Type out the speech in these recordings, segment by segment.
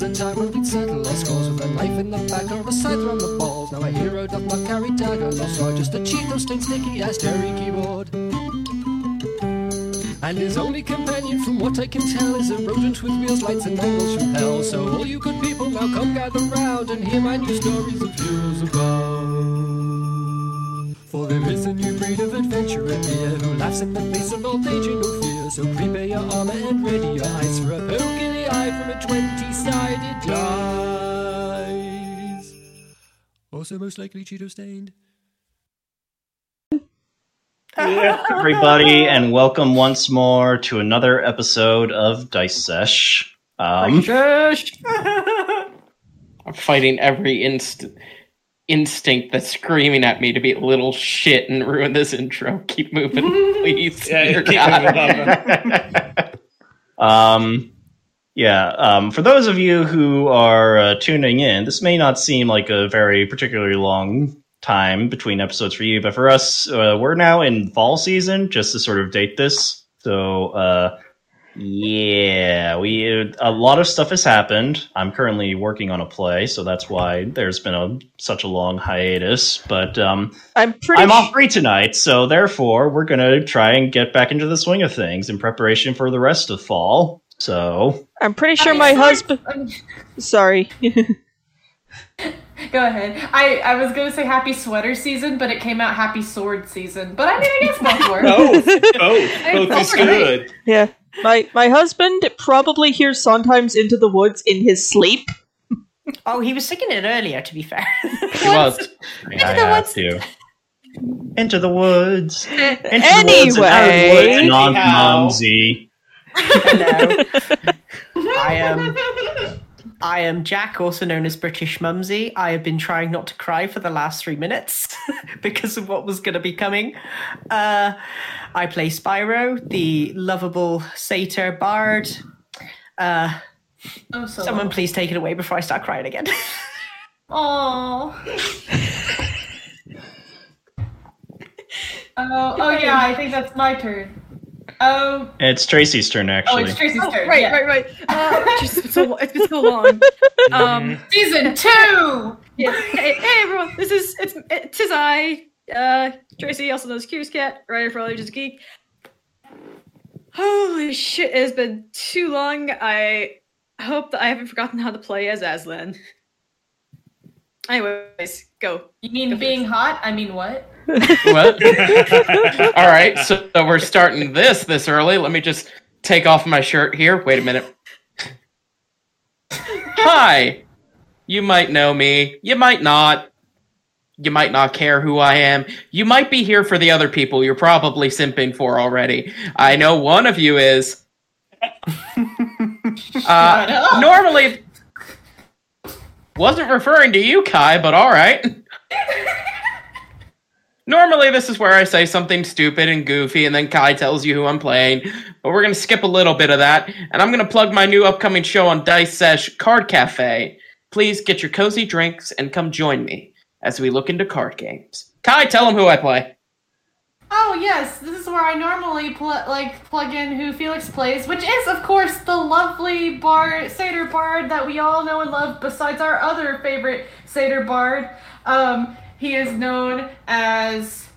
was a time when we'd settle our scores with a knife in the back or a scythe on the balls. Now a hero doth not carry dagger nor sword, just a Cheeto stained sticky ass Jerry keyboard. And his only companion, from what I can tell, is a rodent with wheels, lights, and angles from hell. So all you good people now come gather round and hear my new stories of heroes above. For there is a new breed of adventurer here who laughs in the face of old danger, no fear. So prepare your armor and ready your eyes for a poke twenty-sided dice. Also most likely Cheeto stained. everybody, and welcome once more to another episode of Dice Sesh. Um, I'm fighting every inst- instinct that's screaming at me to be a little shit and ruin this intro. Keep moving, please. Yeah, Dear keep God. moving. um, yeah, um, for those of you who are uh, tuning in, this may not seem like a very particularly long time between episodes for you, but for us, uh, we're now in fall season, just to sort of date this. So, uh, yeah, we a lot of stuff has happened. I'm currently working on a play, so that's why there's been a such a long hiatus. But um, I'm pretty. I'm off free tonight, so therefore we're gonna try and get back into the swing of things in preparation for the rest of fall. So I'm pretty sure I my mean, husband. um, Sorry. Go ahead. I, I was gonna say happy sweater season, but it came out happy sword season. But I mean, I guess both work. Both, both, both is good. yeah, my my husband probably hears sometimes into the woods in his sleep. Oh, he was singing it earlier, to be fair. She was. yeah, I the have woods. to. Into the woods. Into the woods and Anyway. out of the woods and on to Anyhow. Mumsy. Hello. I am I am Jack, also known as British Mumsy. I have been trying not to cry for the last three minutes because of what was going to be coming. Uh, I play Spyro, the lovable satyr bard. Uh, Oh, so someone please take it away before I start crying again. Oh. Oh, oh yeah, I think that's my turn. Oh, It's Tracy's turn, actually. oh, it's Tracy's Oh, turn. right, yeah. right, right. Uh, just, it's, so, it's been so long. Um, Season two. yeah. hey, hey, everyone. This is it's it, tis I, uh, Tracy, also known as Curious Cat, writer for All Ages Geek. Holy shit! It has been too long. I hope that I haven't forgotten how to play as Aslan. Anyways, go. You mean Go being it. hot? I mean what? What? All right, so we're starting this this early. Let me just take off my shirt here. Wait a minute. Hi. You might know me. You might not. You might not care who I am. You might be here for the other people you're probably simping for already. I know one of you is. Uh, normally, wasn't referring to you, Kai, but all right. Normally, this is where I say something stupid and goofy, and then Kai tells you who I'm playing. But we're gonna skip a little bit of that, and I'm gonna plug my new upcoming show on Dice Sesh, Card Cafe. Please get your cozy drinks and come join me as we look into card games. Kai, tell them who I play. Oh yes, this is where I normally pl- like plug in who Felix plays, which is of course the lovely bard, satyr bard that we all know and love. Besides our other favorite satyr bard, um, he is known as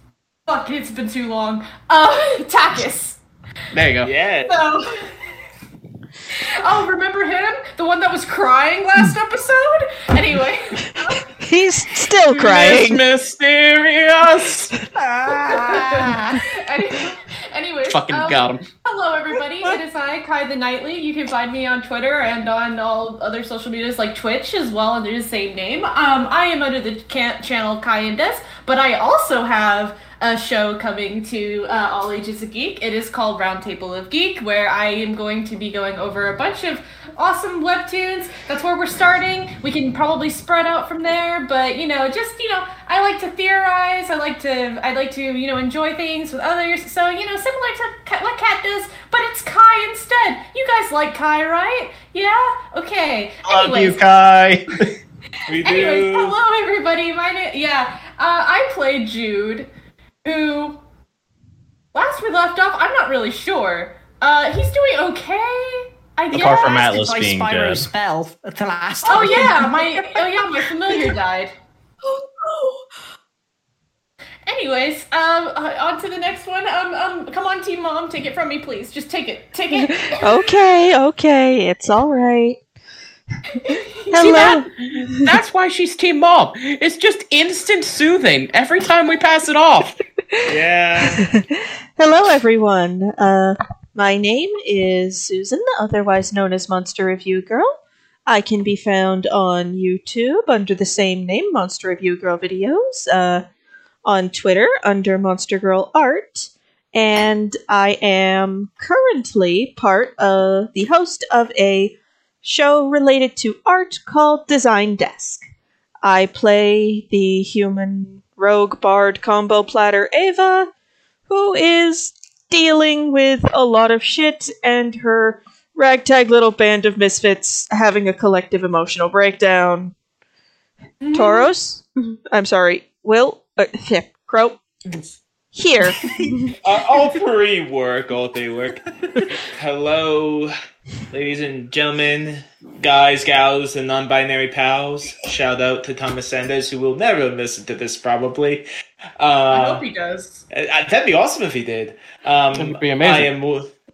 fuck. It's been too long. Uh, Takis. There you go. Yeah. So. Oh, remember him? The one that was crying last episode? Anyway. He's still crying. Miss Mysterious. Any- Anyways, Fucking um, got him. Hello, everybody. It is I, Kai the Nightly. You can find me on Twitter and on all other social medias like Twitch as well under the same name. Um, I am under the can- channel Kai and Des, but I also have a show coming to uh, All Ages of Geek. It is called Roundtable of Geek, where I am going to be going over a bunch of awesome webtoons. That's where we're starting. We can probably spread out from there, but you know, just you know, I like to theorize. I like to, I like to, you know, enjoy things with others. So you know, similar to what Kat does, but it's Kai instead. You guys like Kai, right? Yeah. Okay. Love you, Anyways, Kai. We Anyways, do. hello everybody. My name, yeah, uh, I play Jude, who last we left off, I'm not really sure. Uh, he's doing okay. I The car from Atlas by being Spyro dead. spell at the last. Oh time. yeah, my oh yeah, my familiar died. Oh Anyways, um, uh, on to the next one. Um, um, come on, Team Mom, take it from me, please. Just take it, take it. Okay, okay, it's all right. See Hello. that? That's why she's Team Mom. It's just instant soothing every time we pass it off. Yeah. Hello, everyone. Uh, my name is Susan, otherwise known as Monster Review Girl. I can be found on YouTube under the same name, Monster Review Girl Videos, uh, on Twitter under Monster Girl Art, and I am currently part of the host of a show related to art called Design Desk. I play the human rogue bard combo platter Ava, who is dealing with a lot of shit and her ragtag little band of misfits having a collective emotional breakdown. Tauros? I'm sorry, Will? Uh, Crow? Here. Uh, all three work. All three work. Hello, ladies and gentlemen, guys, gals, and non-binary pals. Shout out to Thomas Sanders, who will never listen to this probably. Uh, I hope he does. Uh, that'd be awesome if he did. Um, That'd be amazing.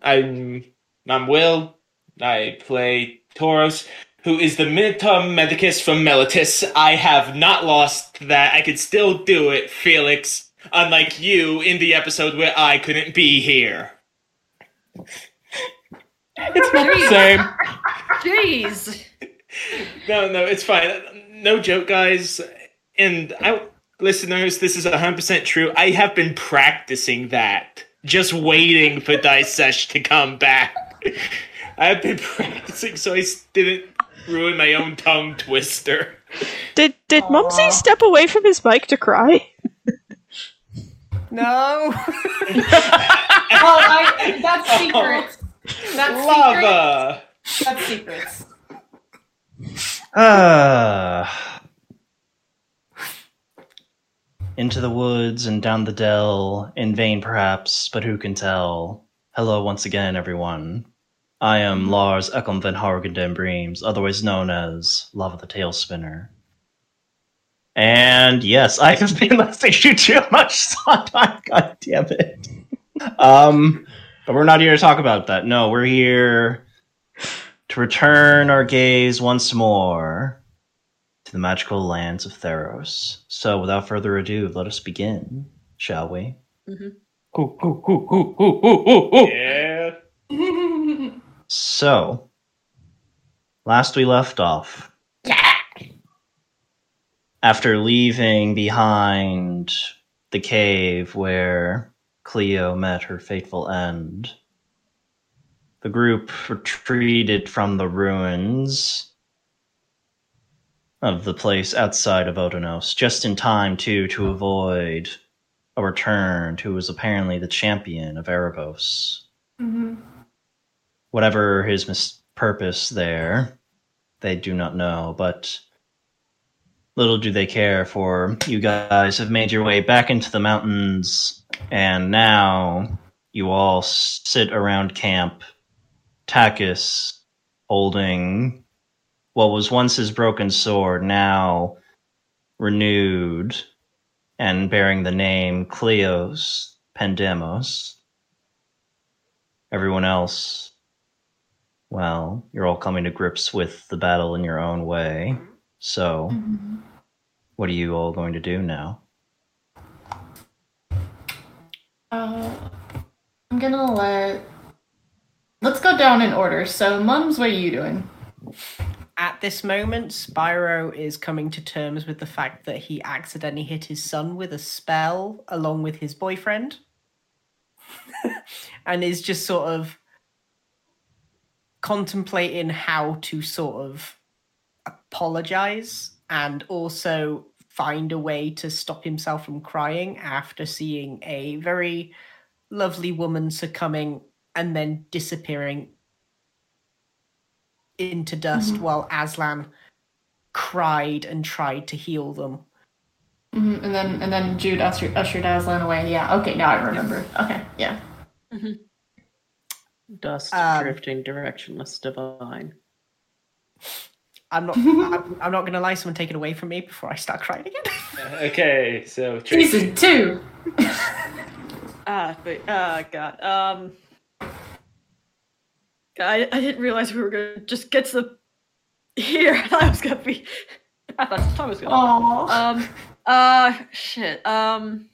I am. I'm. I'm Will. I play Tauros, who is the Minotaur Medicus from Meletis. I have not lost that. I could still do it, Felix. Unlike you in the episode where I couldn't be here. It's not the same. jeez. No, no, it's fine. No joke, guys. And I, listeners, this is 100% true. I have been practicing that. Just waiting for Dice Sesh to come back. I have been practicing so I didn't ruin my own tongue twister. did did Mumsy step away from his mic to cry? No. Oh, I, that's secrets. That's Lava! secrets. That's secrets. Ah. Into the woods and down the dell, in vain perhaps, but who can tell? Hello once again, everyone. I am Lars Ekholm van Hargen Breams, otherwise known as Lava the Tail Spinner. And yes, I have been listening to too much Sondheim, god damn it. Um, but we're not here to talk about that. No, we're here to return our gaze once more to the magical lands of Theros. So, without further ado, let us begin, shall we? Ooh, ooh, ooh. Yeah. So, last we left off, Yeah. after leaving behind the cave where Cleo met her fateful end, the group retreated from the ruins of the place outside of Odunos, just in time too to avoid a return to who was apparently the champion of Erebos. Mm-hmm. Whatever his mis- purpose there, they do not know, but little do they care, for you guys have made your way back into the mountains, and now you all sit around camp. Takis holding what was once his broken sword, now renewed and bearing the name Cleos Pandemos. Everyone else, well, you're all coming to grips with the battle in your own way. So, what are you all going to do now? Uh, I'm gonna let. Let's go down in order. So, Mums, what are you doing? At this moment, Spyro is coming to terms with the fact that he accidentally hit his son with a spell along with his boyfriend. and is just sort of contemplating how to sort of apologize and also find a way to stop himself from crying after seeing a very lovely woman succumbing and then disappearing into dust while Aslan cried and tried to heal them. hmm And then, and then Jude ushered, ushered Aslan away. Yeah. Okay. Now I remember. Okay. Yeah. Dust Um, drifting directionless divine. I'm not. I'm, I'm not gonna lie. Someone take it away from me before I start crying again. Okay, so Tracy. Season two. Ah, but uh, God. Um, I I didn't realize we were gonna just get to the here. I thought it was gonna be. I thought time was gonna. Aww. Um. Uh. Shit. Um.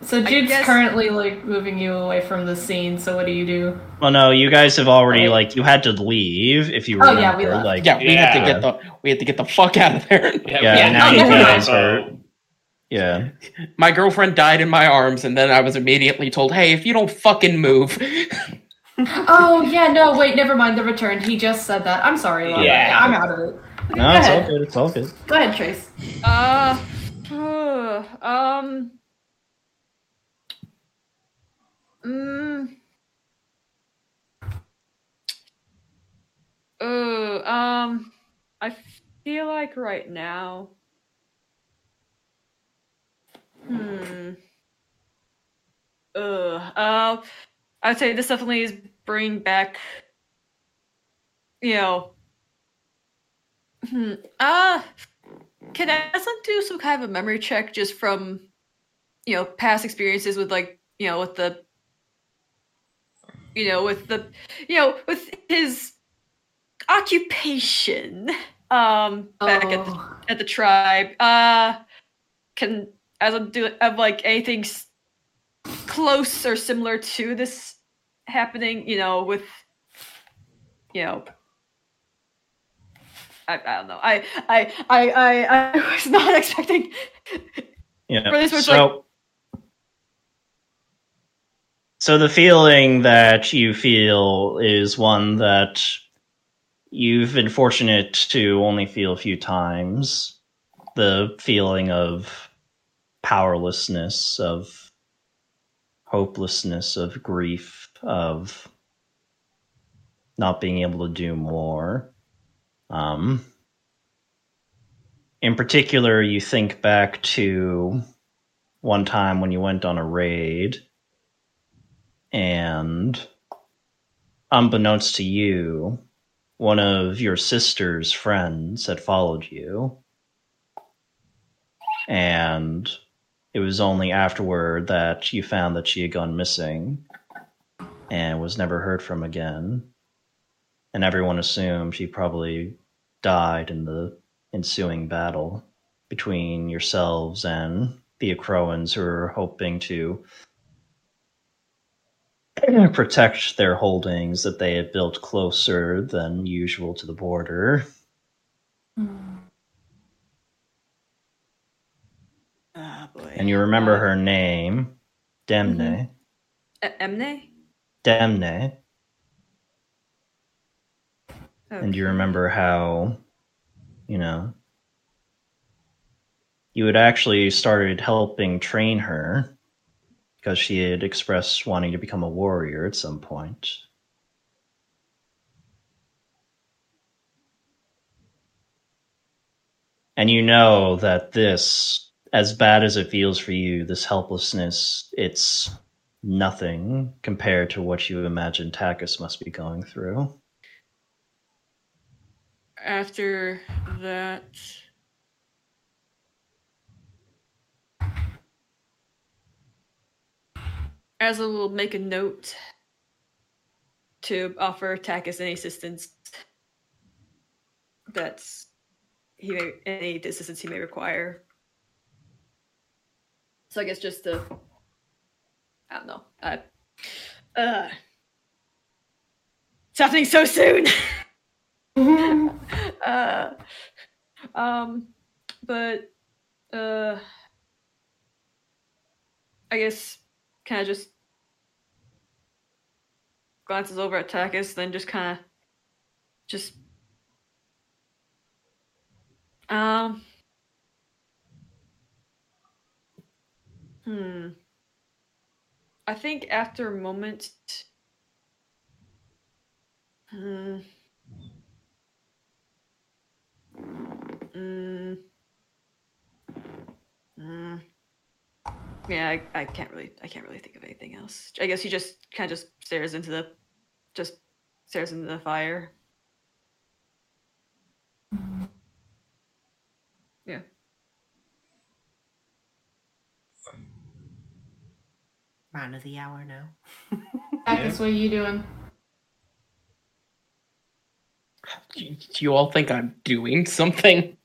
So Jude's guess- currently like moving you away from the scene. So what do you do? Well, no, you guys have already Right. like you had to leave if you Oh, yeah, we left. Like Yeah, we had to get the we had to get the fuck out of there. Yeah, now you guys are- yeah. My girlfriend died in my arms, and then I was immediately told, "Hey, if you don't fucking move, Oh yeah, no, wait, never mind. The return. He just said that. I'm sorry. Laura. Yeah. I'm out of it. No, Go it's all ahead. good. It's all good. Go ahead, Trace. Uh. um. Mm. Uh, um, I feel like right now. Hmm. Uh, uh, I'd say this definitely is bringing back. You know. Hmm. Uh, can Aslan do some kind of a memory check just from, you know, past experiences with like, you know, with the, you know, with the, you know, with his occupation, um, back at the Oh. at the tribe. Uh, can Aslan do have like anything s- close or similar to this happening? You know, with, you know. I, I don't know. I I I I, I was not expecting Yeah. For this was so, so the feeling that you feel is one that you've been fortunate to only feel a few times. The feeling of powerlessness, of hopelessness, of grief, of not being able to do more. Um, in particular, you think back to one time when you went on a raid, and unbeknownst to you, one of your sister's friends had followed you. And it was only afterward that you found that she had gone missing and was never heard from again. And everyone assumed she probably died in the ensuing battle between yourselves and the Akroans who are hoping to protect their holdings that they had built closer than usual to the border. Oh boy. And you remember her name, Demne. Mm-hmm. Emne? Demne. And you remember how, you know, you had actually started helping train her because she had expressed wanting to become a warrior at some point. And you know that this, as bad as it feels for you, this helplessness, it's nothing compared to what you imagine Takis must be going through. After that. Aslan will make a note to offer Takis any assistance that's he may any assistance he may require. So I guess just to I don't know. Uh, uh it's happening so soon. uh, um, but uh, I guess kind of just glances over at Takis, then just kind of just um. Hmm. I think after a moment. Mm. Mm. yeah, I, I can't really, I can't really think of anything else. I guess he just kind of just stares into the, just stares into the fire. Yeah. Man of the hour now. Bacchus, what are you doing? Do do you all think I'm doing something?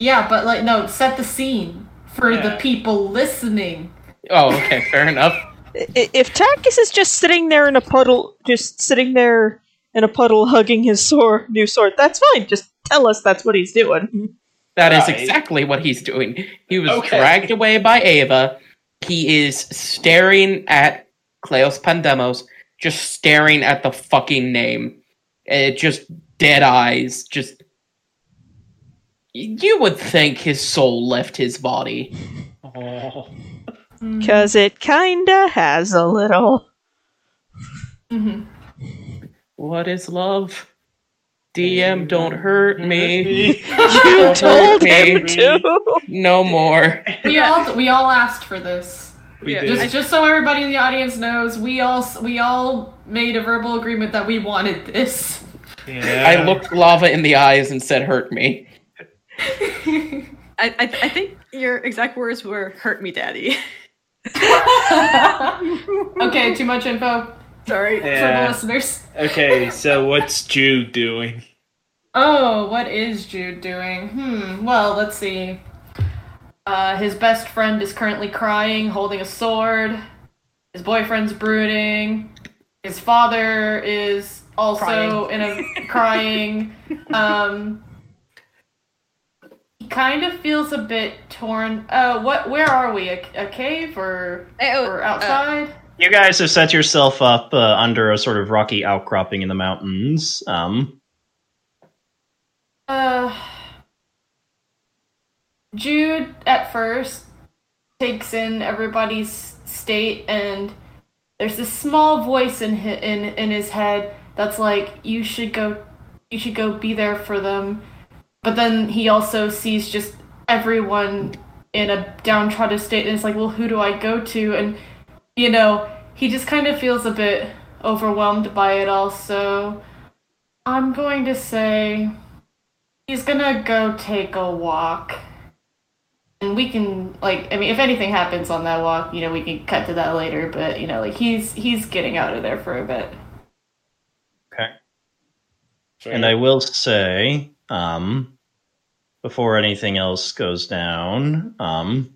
Yeah, but like, no, set the scene for the people listening. Oh, okay, fair enough. If Takis is just sitting there in a puddle, just sitting there in a puddle hugging his sword, new sword, that's fine. Just tell us that's what he's doing. That is Right. exactly what he's doing. He was Okay. dragged away by Ava. He is staring at Kleos Pandemos, just staring at the fucking name. It just dead eyes, just you would think his soul left his body. Oh. Because it kinda has a little. hmm What is love? DM, don't hurt me. You Don't told hurt him me. to! No more. We all we all asked for this. We Yeah, did. Just just so everybody in the audience knows, we all we all made a verbal agreement that we wanted this. yeah. I looked lava in the eyes and said, "Hurt me." I, I, I think your exact words were "hurt me, daddy." okay, too much info Sorry. for the listeners. Okay, so what's Jude doing? Oh, what is Jude doing? Hmm, well, let's see. Uh, his best friend is currently crying, holding a sword. His boyfriend's brooding. His father is also in a crying. Um, he kind of feels a bit torn. Uh, what? Where are we? A, a cave or oh, or outside? You guys have set yourself up uh, under a sort of rocky outcropping in the mountains. Um, Uh, Jude at first takes in everybody's state, and there's this small voice in hi- in in his head that's like, "You should go, you should go be there for them." But then he also sees just everyone in a downtrodden state, and it's like, "Well, who do I go to?" And you know, he just kind of feels a bit overwhelmed by it all. So, I'm going to say. He's gonna go take a walk. And we can like I mean if anything happens on that walk, you know, we can cut to that later, but you know, like he's he's getting out of there for a bit. okay. And I will say, um, before anything else goes down, um,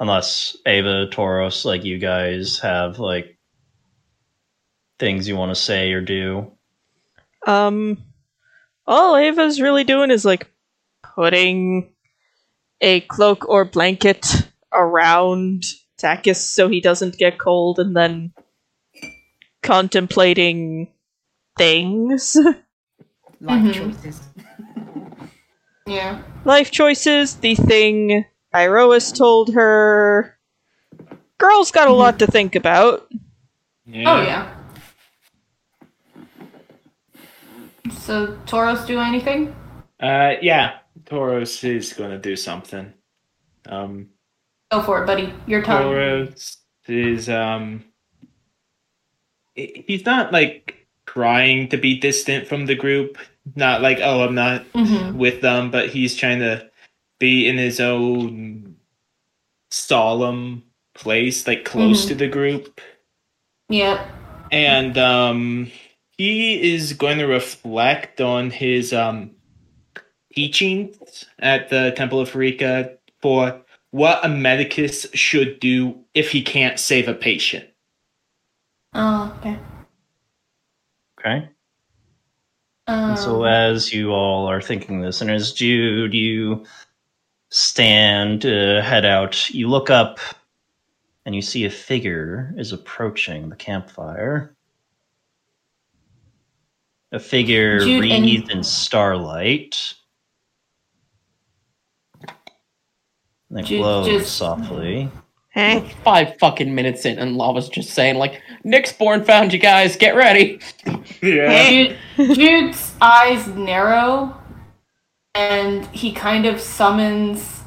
unless Ava, Tauros, like you guys have like things you want to say or do. Um, all Ava's really doing is like putting a cloak or blanket around Takis so he doesn't get cold and then contemplating things. Life Mhm. choices. Yeah. Life choices, the thing Iroas told her. Girl's got a lot to think about. Oh yeah. So Tauros do anything? Uh, yeah. Tauros is gonna do something. Um, Go for it, buddy. Your turn. Tauros is um, he's not like trying to be distant from the group. Not like oh, I'm not hmm with them, but he's trying to be in his own solemn place, like close Mhm. to the group. Yep. and um, he is going to reflect on his um, teachings at the Temple of Rika for what a medicus should do if he can't save a patient. Oh, okay. Okay. Um, And so as you all are thinking this, and as Jude, you stand, uh, head out, you look up, and you see a figure is approaching the campfire. A figure Jude, and- wreathed in starlight. That Jude glows just- softly. Huh? Five fucking minutes in, and Lava's just saying like, "Nyxborn found you guys. Get ready." Yeah. Jude, Jude's eyes narrow, and he kind of summons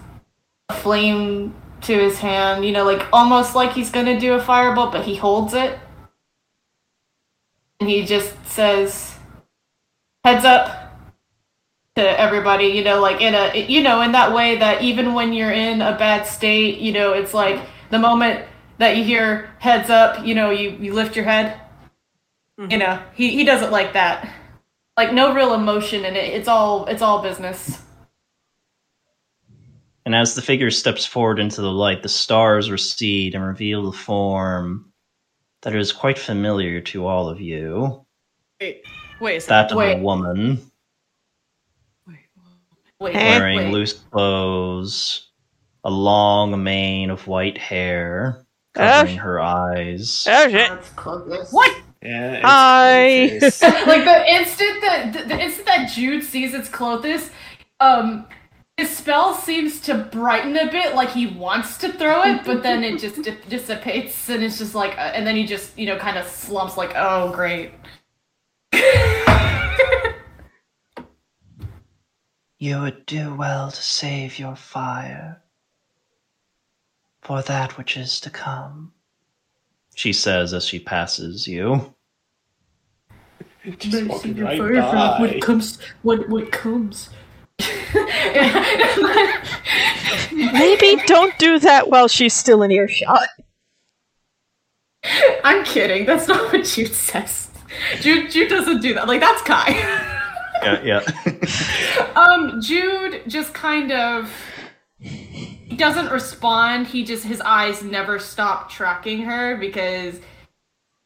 a flame to his hand, you know, like almost like he's gonna do a firebolt, but he holds it. And he just says, heads up to everybody, you know, like in a, you know, in that way that even when you're in a bad state, you know, it's like the moment that you hear heads up, you know, you, you lift your head. You mm-hmm. know, he, he doesn't like that. Like no real emotion in it. It's all, it's all business. And as the figure steps forward into the light, the stars recede and reveal the form that is quite familiar to all of you. Wait, wait a second. That of Wait. a woman Wait, Eh? wearing wait. loose clothes, a long mane of white hair covering her eyes. Oh shit. That's. What? Yeah. it's- Hi. like the instant that the, the instant that Jude sees its Klothys, um, his spell seems to brighten a bit, like he wants to throw it, but then it just di- dissipates, and it's just like, uh, and then he just you know kind of slumps, like, oh great. You would do well to save your fire for that which is to come. She says as she passes you. Just walking right by. What comes? What what comes? Maybe don't do that while she's still in earshot. I'm kidding. That's not what Jude says. Jude Jude doesn't do that. Like that's Kai. Yeah, yeah. Um, Jude just kind of he doesn't respond. He just his eyes never stop tracking her because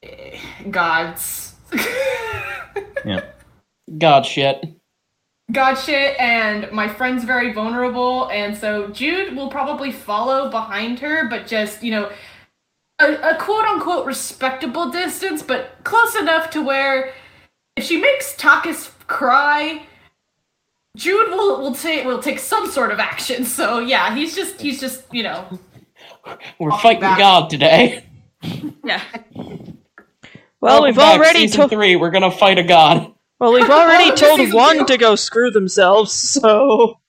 eh, gods. yeah. God shit. God shit, and my friend's very vulnerable, and so Jude will probably follow behind her, but just, you know, a, a quote unquote respectable distance, but close enough to where if she makes Takis cry, Jude will will take will take some sort of action. So yeah, he's just he's just you know We're I'll fighting back. God today. Yeah. Well, Welcome we've back, already season told. three. We're gonna fight a god. Well, we've already Welcome told one two. to go screw themselves. So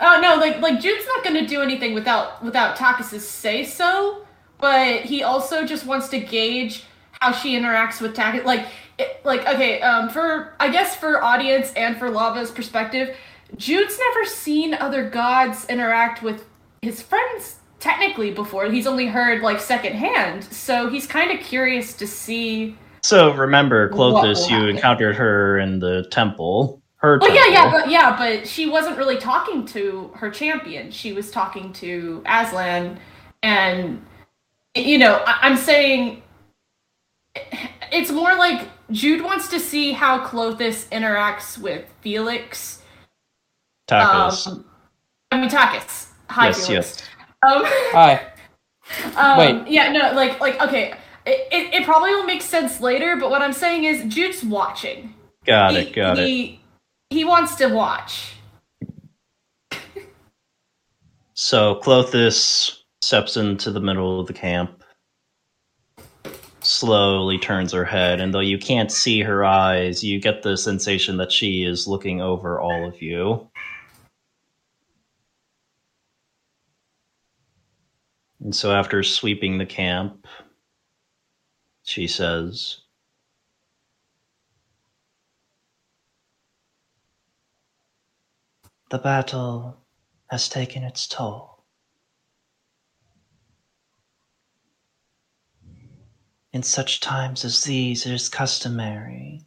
Oh no, like like Jude's not gonna do anything without without Takis's say so, but he also just wants to gauge how she interacts with Takis. Like it, like okay, um, for I guess for audience and for Lava's perspective, Jude's never seen other gods interact with his friends technically before. He's only heard like secondhand, so he's kind of curious to see. So remember, Klothys, you encountered her in the temple. Her Oh temple. yeah, yeah, but yeah, but she wasn't really talking to her champion. She was talking to Aslan, and you know, I- I'm saying it's more like Jude wants to see how Klothys interacts with Felix. Takis. Um, I mean Takis. Hi, yes, Felix. yes. Um, Hi. um, Wait. Yeah, no, like, like, okay. It, it, it probably will make sense later, but what I'm saying is Jude's watching. Got he, it, got it. he, He wants to watch. So Klothys steps into the middle of the camp, slowly turns her head, and though you can't see her eyes, you get the sensation that she is looking over all of you. And so after sweeping the camp, she says, The battle has taken its toll. In such times as these, it is customary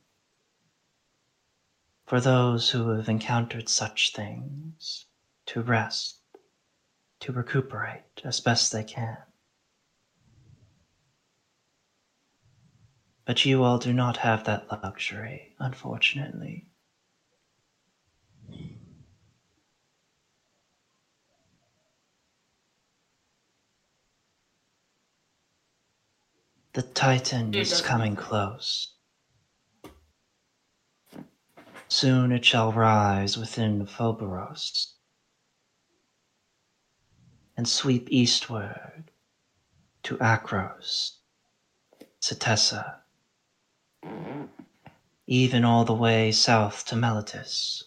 for those who have encountered such things to rest, to recuperate as best they can. But you all do not have that luxury, unfortunately. The Titan It is doesn't. coming close. Soon it shall rise within Phobos and sweep eastward to Akros, Setessa, even all the way south to Meletis.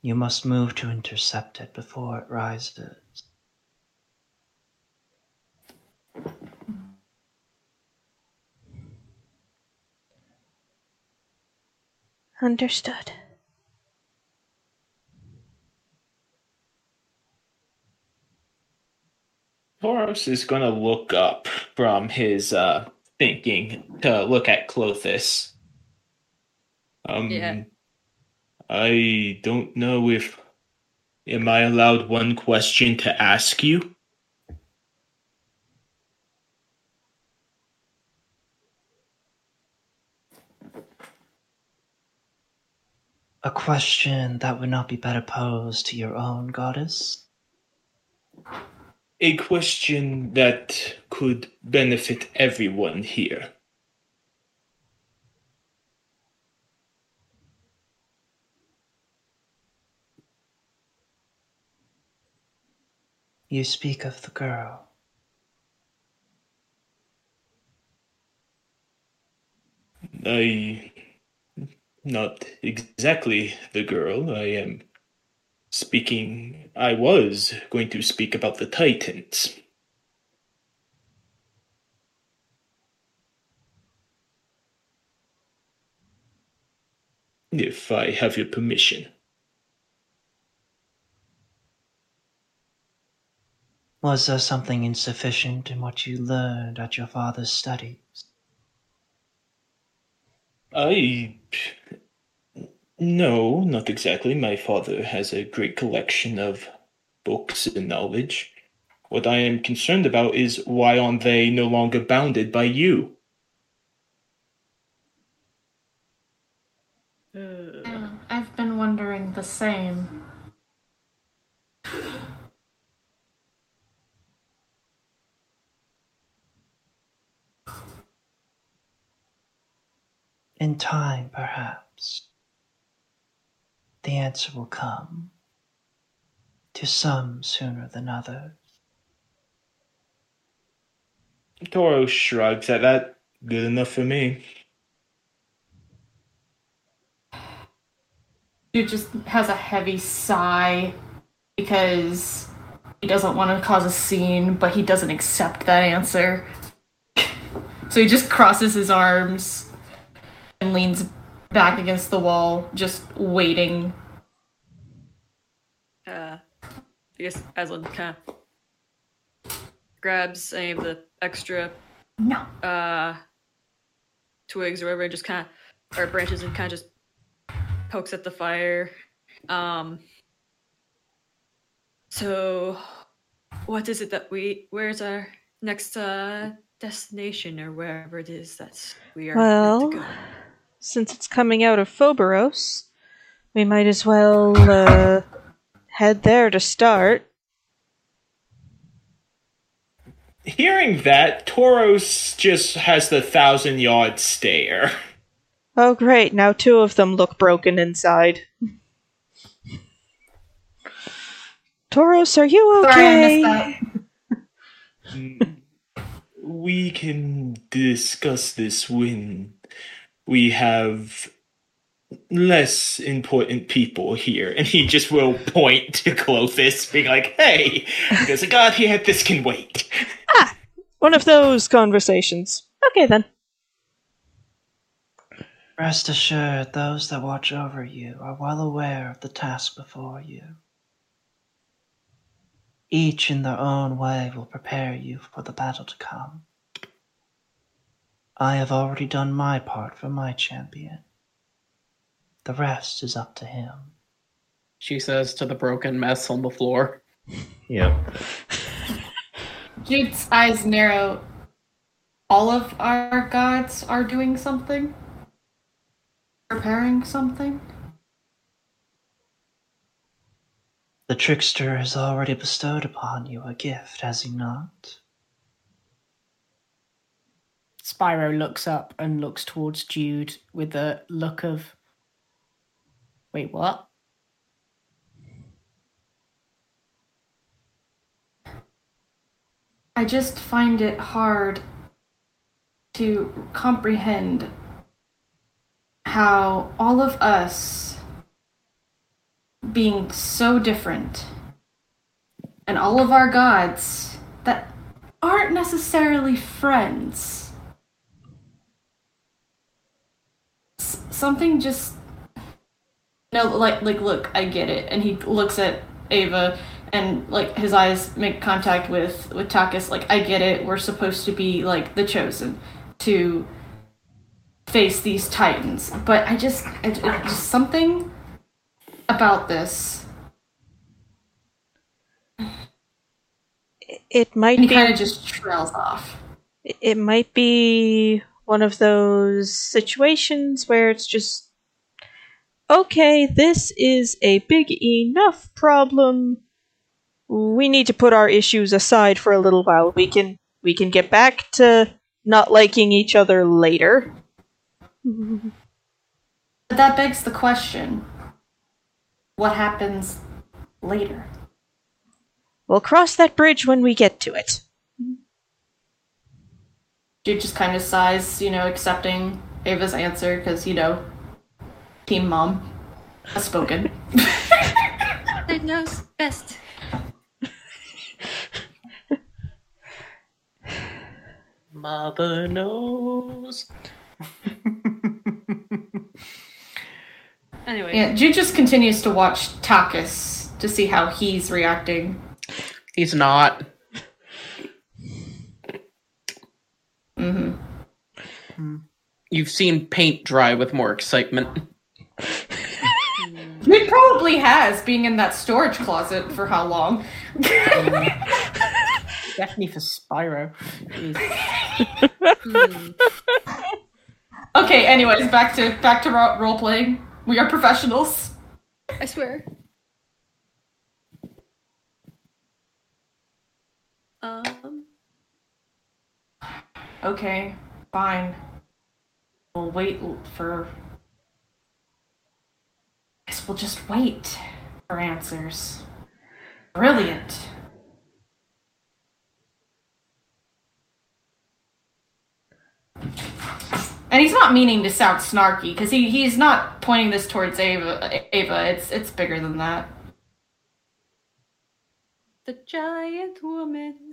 You must move to intercept it before it rises. Understood. Tauros is going to look up from his uh, thinking to look at Klothys. Um, Yeah. I don't know if. Am I allowed one question to ask you? A question that would not be better posed to your own goddess? A question that could benefit everyone here. You speak of the girl. I. Not exactly the girl. I am speaking. I was going to speak about the Titans. If I have your permission. Was there something insufficient in what you learned at your father's studies? I. No, not exactly. My father has a great collection of books and knowledge. What I am concerned about is why aren't they no longer bounded by you? Yeah, I've been wondering the same. In time, perhaps. The answer will come. To some sooner than others. Toro shrugs at that. Good enough for me. Jude just has a heavy sigh because he doesn't want to cause a scene, but he doesn't accept that answer. So he just crosses his arms and leans back against the wall, just waiting. Uh, I guess Aslan kind of grabs any of the extra No. uh, twigs or whatever, and just kind of, or branches, and kind of just pokes at the fire. Um, so, what is it that we? Where's our next uh, destination, or wherever it is that we are Well, meant to go? Since it's coming out of Phoberos, we might as well uh, head there to start. Hearing that, Tauros just has the thousand yard stare. Oh, great! Now two of them look broken inside. Tauros, are you Sorry, I okay? missed that. We can discuss this when we have less important people here. And he just will point to Klothys, being like, hey, there's a god here, this can wait. Ah, One of those conversations. Okay then. Rest assured, those that watch over you are well aware of the task before you. Each in their own way will prepare you for the battle to come. I have already done my part for my champion. The rest is up to him. She says to the broken mess on the floor. Yep. Jude's eyes narrow. All of our gods are doing something? Preparing something? The trickster has already bestowed upon you a gift, has he not? Spyro looks up and looks towards Jude with a look of. Wait, what? I just find it hard to comprehend how all of us being so different, and all of our gods that aren't necessarily friends. Something just no, like like look, I get it. And he looks at Ava and like his eyes make contact with with Takis like I get it. We're supposed to be like the chosen to face these titans, but I just it, it, just something about this. It might he be kind of just trails off. it might be one of those situations where it's just okay, this is a big enough problem. We need to put our issues aside for a little while. We can we can get back to not liking each other later. But that begs the question: What happens later? We'll cross that bridge when we get to it. Jude just kind of sighs, you know, accepting Ava's answer because you know, team mom has spoken. That knows best. Mother knows. Anyway, Yeah, Jude just continues to watch Takis to see how he's reacting. He's not. Hmm You've seen paint dry with more excitement. It probably has, being in that storage closet for how long? Definitely for Spyro. Jeez. Okay, anyways, back to back to ro- role playing. We are professionals. I swear. Um, Okay, fine. We'll wait for. Guess we'll just wait for answers. Brilliant. And he's not meaning to sound snarky because he, he's not pointing this towards Ava. Ava, it's it's bigger than that. the giant woman.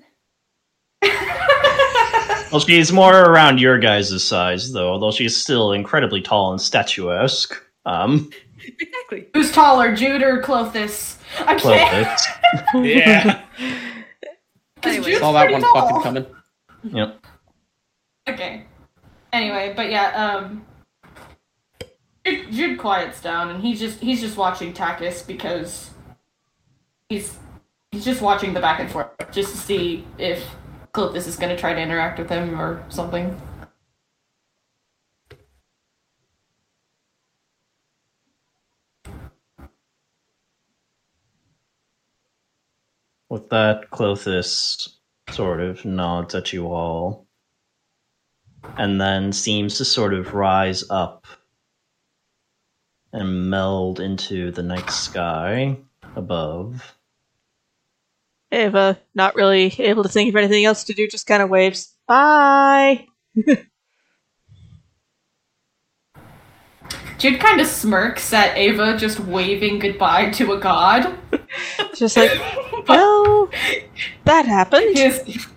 Well, she's more around your guys' size, though, although she's still incredibly tall and statuesque. Um, Exactly. Who's taller, Jude or Klothys? I well, can't. Yeah. Because Anyways. Jude's Saw that one tall. fucking coming. yep. Okay. Anyway, but yeah, um Jude, Jude quiets down and he's just he's just watching Takis because he's he's just watching the back and forth just to see if Klothys is gonna try to interact with him or something. With that, Klothys sort of nods at you all, and then seems to sort of rise up and meld into the night sky above. Ava, not really able to think of anything else to do, just kind of waves. Bye. Jude kind of smirks at Ava just waving goodbye to a god. Just like, well, that happened. His,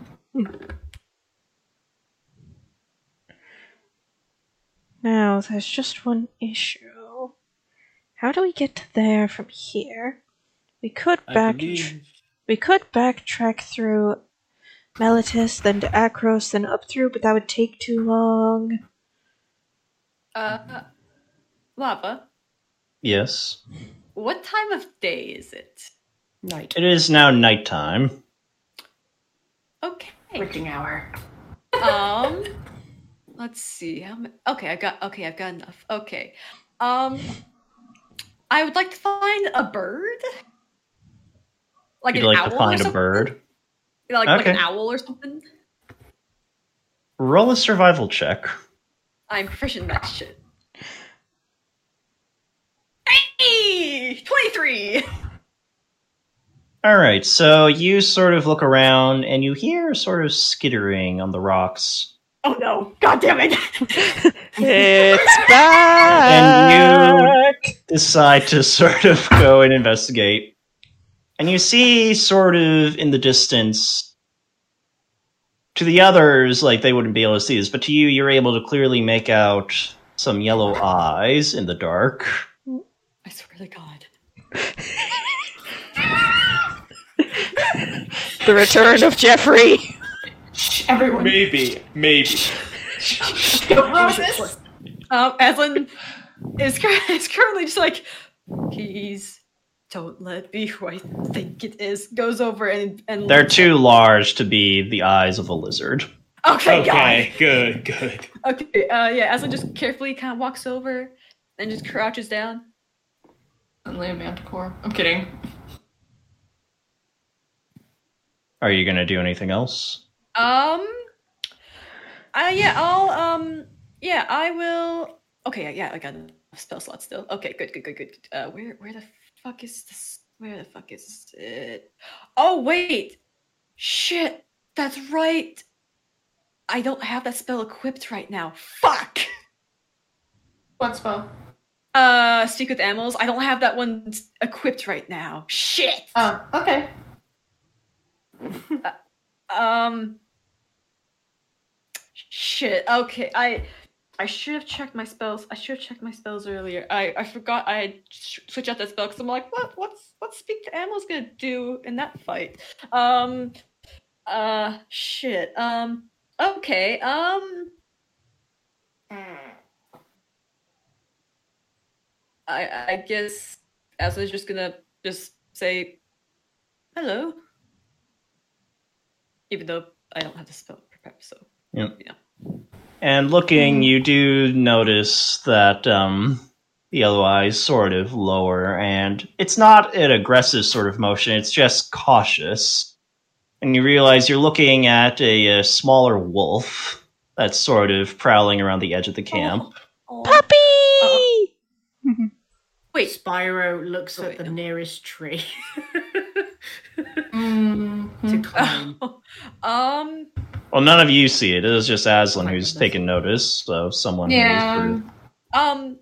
Now, there's just one issue. How do we get there from here? We could I back believe- we could backtrack through Meletis, then to Akros, then up through, but that would take too long. Uh, Lava, Yes. what time of day is it? Night. It is now nighttime. Okay. witching hour. Um, let's see. How many? Okay, I got. Okay, I've got enough. Okay. Um, I would like to find a bird. Like You'd an like owl to or find a something? bird. Like, like an owl or something. Roll a survival check. I'm proficient in that shit. Hey, twenty-three. All right, so you sort of look around and you hear sort of skittering on the rocks Oh no! God damn it! It's back. And you decide to sort of go and investigate. And you see, sort of in the distance, to the others, like they wouldn't be able to see this, but to you, you're able to clearly make out some yellow eyes in the dark. I swear to God. The return of Jeffrey. Everyone. Maybe, maybe. Don't this. Um, Aslan is, is currently just like, please don't let it be who I think it is. Goes over and and They're too large to be the eyes of a lizard. Okay, Okay, good, good. Okay, uh, yeah. Aslan just carefully kind of walks over and just crouches down. Suddenly a manticore. I'm kidding. Are you going to do anything else? Um. Uh, yeah, I'll um. Yeah, I will. Okay, yeah, yeah, I got enough spell slots still. Okay, good, good, good, good. Uh, where, where the fuck is this? Where the fuck is it? Oh wait, shit, that's right. I don't have that spell equipped right now. Fuck. What spell? Uh, speak with animals. I don't have that one equipped right now. Shit. Oh, okay. Um. Shit. Okay. I I should have checked my spells. I should have checked my spells earlier. I I forgot I had sh- switched out that spell because I'm like, what what's what's speak to animals gonna do in that fight? Um. Uh. Shit. Um. Okay. Um. I I guess as I was just gonna just say hello even though I don't have the spell prepared. So And looking, you do notice that um, the yellow eyes sort of lower, and it's not an aggressive sort of motion, it's just cautious. And you realize you're looking at a, a smaller wolf that's sort of prowling around the edge of the camp. Puppy! wait, Spyro looks Oh, at wait, the no. nearest tree Mhm. to climb. um, Well, none of you see it. It is just Aslan my who's goodness. taken notice of someone Yeah. who's um,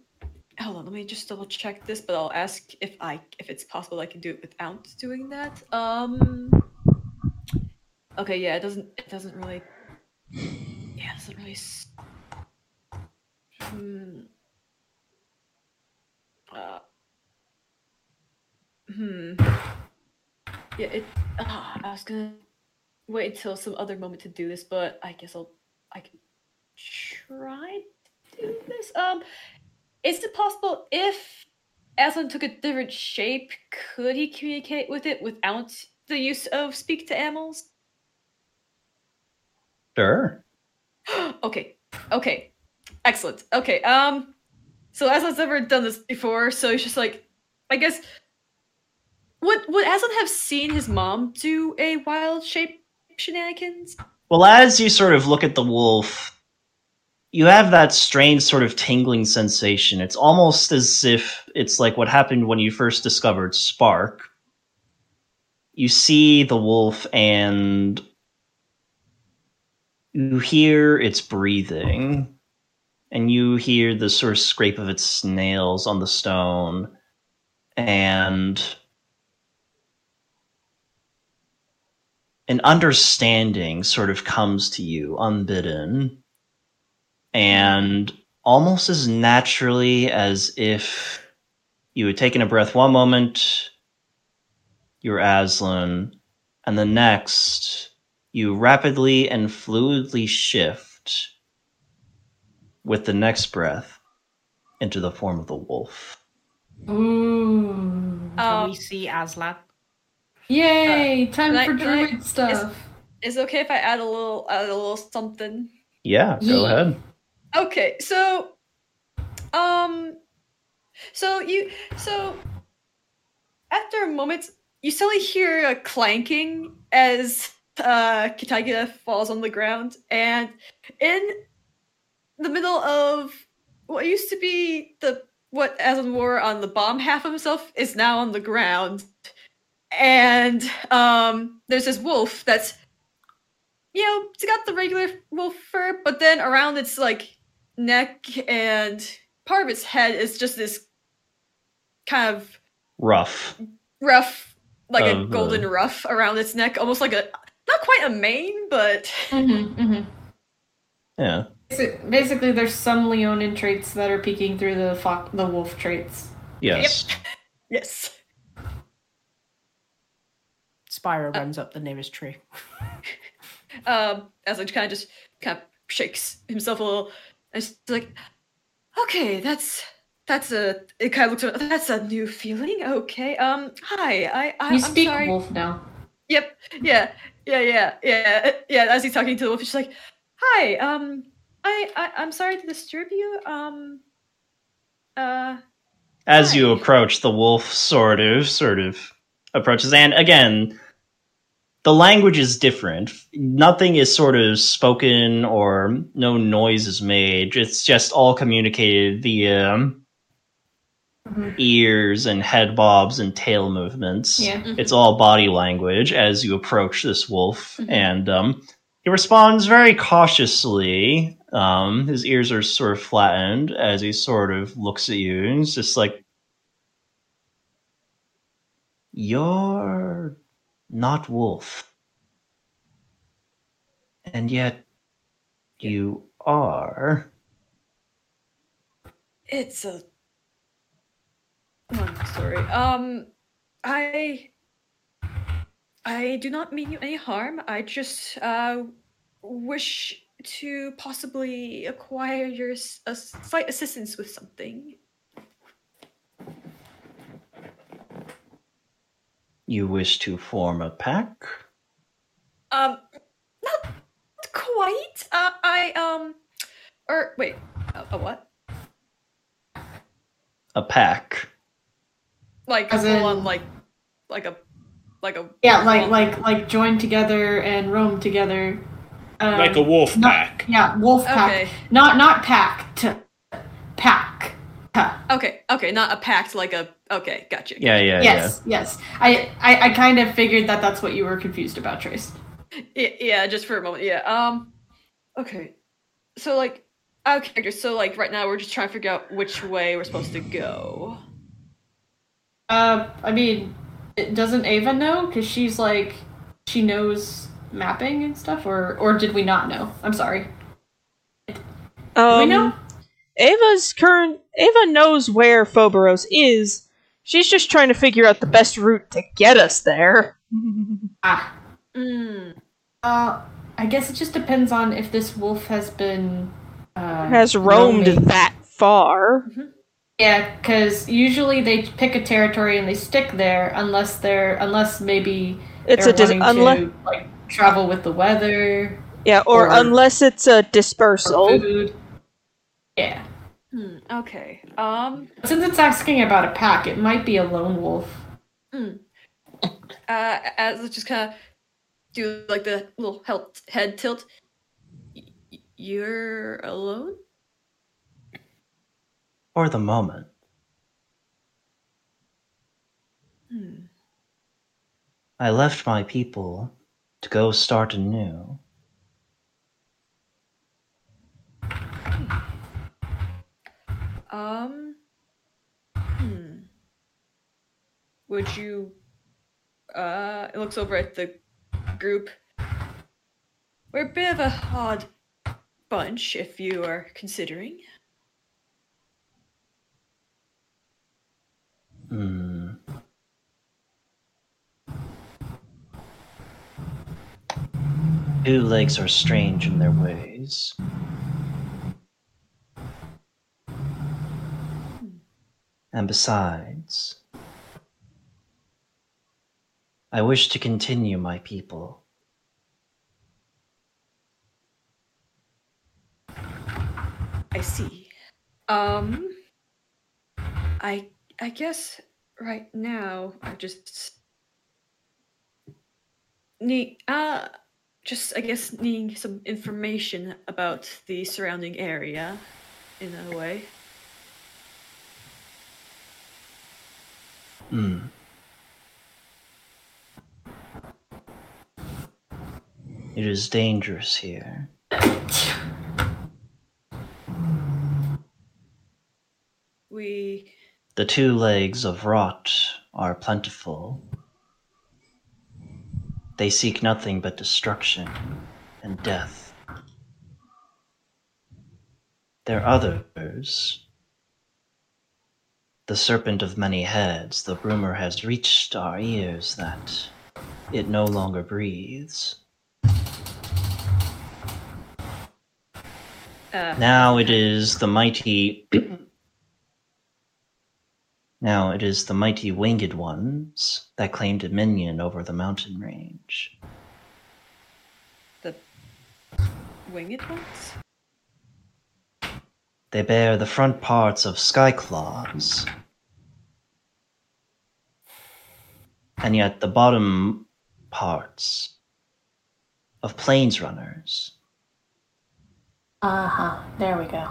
hold on, let me just double check this. But I'll ask if I if it's possible I can do it without doing that. Um, okay, yeah, it doesn't it doesn't really, yeah, it doesn't really. s- Hmm. Uh, hmm. Yeah, it. ah, I was gonna wait until some other moment to do this, but I guess I'll. I can try to do this. Um, is it possible if Aslan took a different shape, could he communicate with it without the use of speak to animals? Sure. okay, okay, excellent. Okay, um, so Aslan's never done this before, so he's just like, I guess. Would would Aslan have seen his mom do a wild shape shenanigans? Well, as you sort of look at the wolf, you have that strange sort of tingling sensation. It's almost as if it's like what happened when you first discovered Spark. You see the wolf and you hear its breathing, and you hear the sort of scrape of its nails on the stone, and an understanding sort of comes to you unbidden and almost as naturally as if you had taken a breath one moment you were aslan and the next you rapidly and fluidly shift with the next breath into the form of the wolf Ooh. Can Um, we see Aslan? Yay! Time can I- for can I- druid stuff. Is it okay if I add a little add a little something? yeah go Yeah. ahead Okay, so um so you so after a moment you suddenly hear a clanking as uh Kitagita falls on the ground and in the middle of what used to be the what Aslan wore on the bomb half of himself is now on the ground. And um there's this wolf that's you know, it's got the regular wolf fur, but then around its like neck and part of its head is just this kind of Rough. rough, like a Of, uh, golden ruff around its neck, almost like a not quite a mane, but Mm-hmm, mm-hmm. Yeah. Basi- Basically, there's some Leonin traits that are peeking through the fo- the wolf traits. Yes. yes. Spyro runs up the nearest tree. Um, as it kind of just kind of shakes himself a little, and it's like, okay, that's that's a. It kind of looks. That's a new feeling. Okay. Um. Hi. I. I You I'm speak sorry. wolf now. Yep. Yeah. Yeah. Yeah. Yeah. Yeah. As he's talking to the wolf, she's like, "Hi. Um. I. I. I'm sorry to disturb you. Um. Uh. As you approach, the wolf sort of, sort of approaches, and again, the language is different. Nothing is sort of spoken or no noise is made. It's just all communicated via um, Mhm. ears and head bobs and tail movements. Yeah. It's all body language as you approach this wolf, Mhm. and um, he responds very cautiously. Um, his ears are sort of flattened as he sort of looks at you, and he's just like, "You're not wolf, and yet you are." It's a long sorry. Um, I I do not mean you any harm. I just uh wish to possibly acquire your a slight assistance with something. You wish to form a pack? Um, not quite. Uh, I um, or wait, a, a what? A pack. Like As full in- on like like a like a Yeah, like like like join together and roam together. Um, like a wolf not- pack. Yeah, wolf pack. Okay. Not not pack. Pack. Ha. Okay, okay, not a pact, like a. Okay, gotcha. Yeah, yeah, yeah. Yes, yes. I, I I kind of figured that that's what you were confused about, Trace. Yeah, yeah, just for a moment. Yeah. Um. Okay. So like, okay. So like, right now we're just trying to figure out which way we're supposed to go. Uh, I mean, it- doesn't Ava know? Because she's like, she knows mapping and stuff, or or did we not know? I'm sorry. Um, we know? Ava's current. Ava knows where Phoberos is. She's just trying to figure out the best route to get us there. Ah. Mm. Uh, I guess it just depends on if this wolf has been uh, Has roamed roaming. that far. Yeah, because usually they pick a territory and they stick there unless they're unless maybe It's a dis- unless to like travel with the weather yeah, or, or- unless it's a or dispersal. food. Yeah, Hmm. Okay. Um. since it's asking about a pack, it might be a lone wolf. Uh. As let's just kind of do like the little health, head tilt. Y- y- You're alone. For the moment. Hmm. I left my people to go start anew. Um. Hmm. Would you? Uh, it looks over at the group. We're a bit of a odd bunch, if you are considering. Hmm. Two legs are strange in their ways. And besides, I wish to continue my people. I see. Um. I I guess right now I just need uh just I guess needing some information about the surrounding area in a way. It is dangerous here. We The two legs of rot are plentiful. They seek nothing but destruction and death. There are others. The serpent of many heads, the rumor has reached our ears that it no longer breathes. uh Now it is the mighty. now it is the mighty winged ones that claim dominion over the mountain range. the winged ones. They bear the front parts of skyclaws, and yet the bottom parts of plains runners. Uh huh. There we go.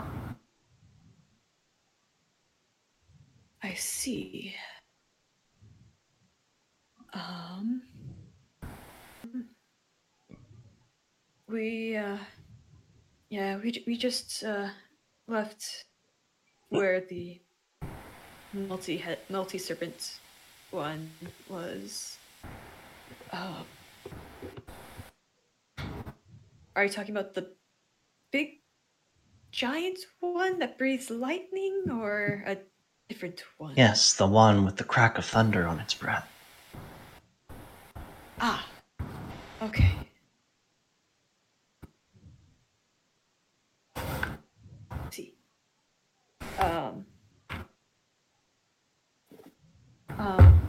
I see. Um. We, uh. Yeah, we, we just, uh, left where the multi multi serpent one was. Uh. Are you talking about the big giant one that breathes lightning or a different one? Yes, the one with the crack of thunder on its breath. Ah. Okay. see. Um. Um.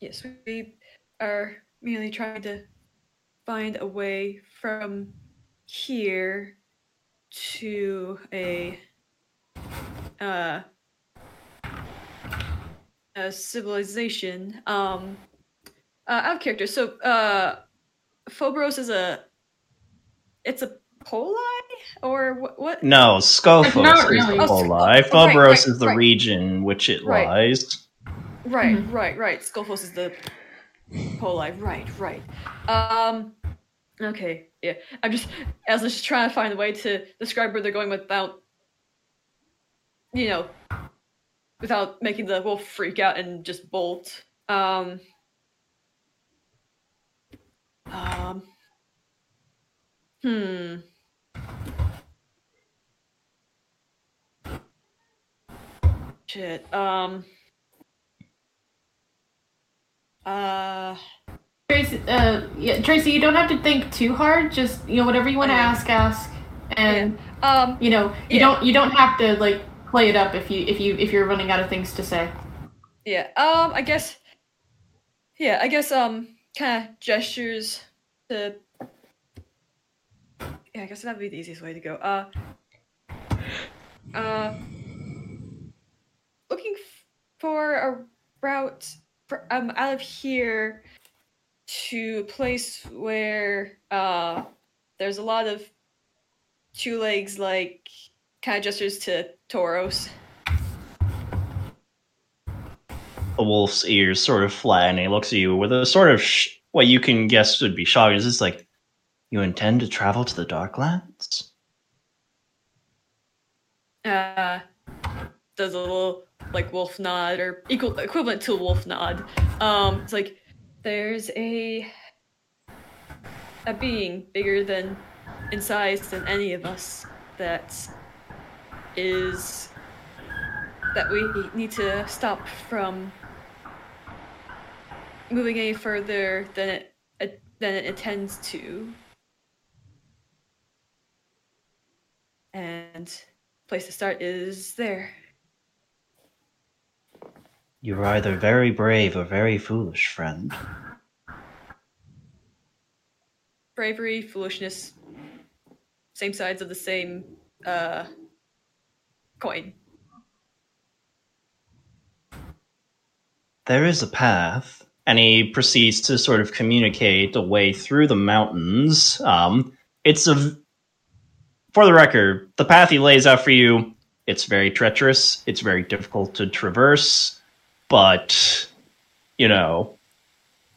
Yes, we are merely trying to find a way from here to a uh a civilization. Um uh, out of character. So, uh, Phobos is a, it's a poli or what? what? No, Skophos not is really. the Oh, Poli. Sco- oh, right, Phobos right, is the right. region which it Right. lies. Right, Mhm. right, right. Skophos is the poli. Right, right. Um, okay, yeah. I'm just, as just trying to find a way to describe where they're going without, you know, without making the wolf freak out and just bolt. Um. Um. Hmm. Shit. Um. Uh. Tracy, uh, yeah, Tracy, you don't have to think too hard. Just you know, whatever you want to ask, ask, and Um. you know, you Yeah. don't you don't have to like play it up if you if you if you're running out of things to say. Yeah. Um. I guess. Yeah. I guess. Um. Kind of gestures to. Yeah. I guess that'd be the easiest way to go. Uh. Uh. Looking f- for a route um out of here to a place where uh there's a lot of two legs like kind of gestures to Tauros. The wolf's ears sort of flat, and he looks at you with a sort of sh- what you can guess would be shock. Is this like, You intend to travel to the Darklands? uh does a little like wolf nod or equal equivalent to wolf nod um it's like there's a a being bigger than in size than any of us that is that we need to stop from moving any further than it uh, than it intends to and place to start is there. You're either very brave or very foolish, friend. Bravery, foolishness, same sides of the same uh, coin. There is a path. and he proceeds to sort of communicate a way through the mountains. Um, it's a, for the record, the path he lays out for you. It's very treacherous. It's very difficult to traverse, but you know,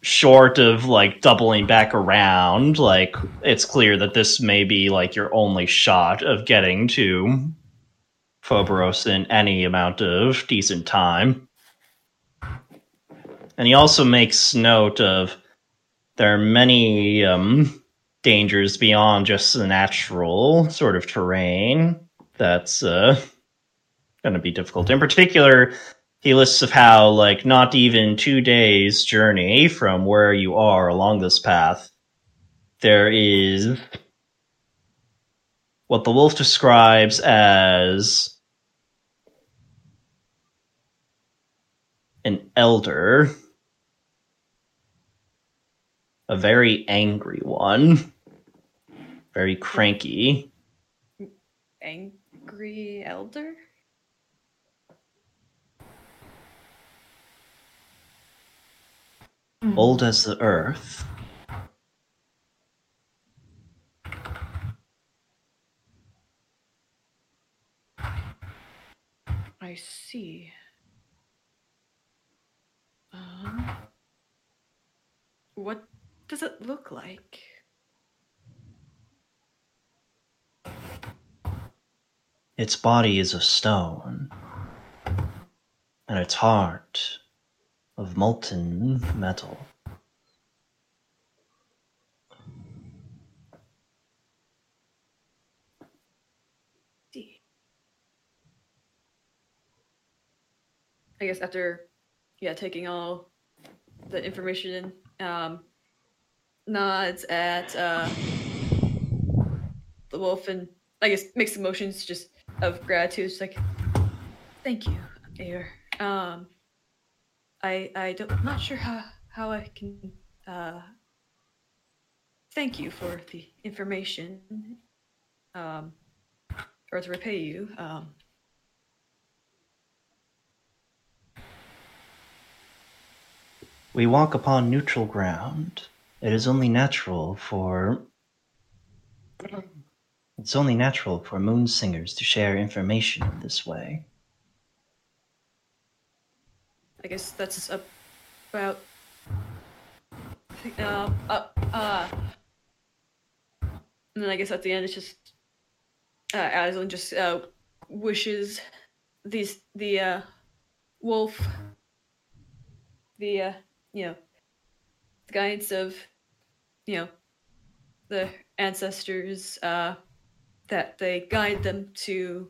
short of like doubling back around, like it's clear that this may be like your only shot of getting to Phobos in any amount of decent time. And he also makes note of there are many um, dangers beyond just the natural sort of terrain that's uh, going to be difficult. In particular, he lists of how like not even two days journey from where you are along this path there is what the wolf describes as an elder a very angry one very cranky Angry elder? Old as the earth, I see. Um, what does it look like? its body is of stone, and its heart of molten metal. I guess after, yeah, taking all the information in, um, nods at uh, the wolf and I guess mixed emotions just of gratitude. It's like, thank you, Air. Um, I I don't I'm not sure how how I can uh thank you for the information. Um, or to repay you. Um, We walk upon neutral ground. It is only natural for. It's only natural for moon singers to share information in this way. I guess that's about. Um, uh, uh, and then I guess at the end it's just uh, Aslan just uh, wishes these the uh, wolf the uh, you know the guidance of you know the ancestors uh, that they guide them to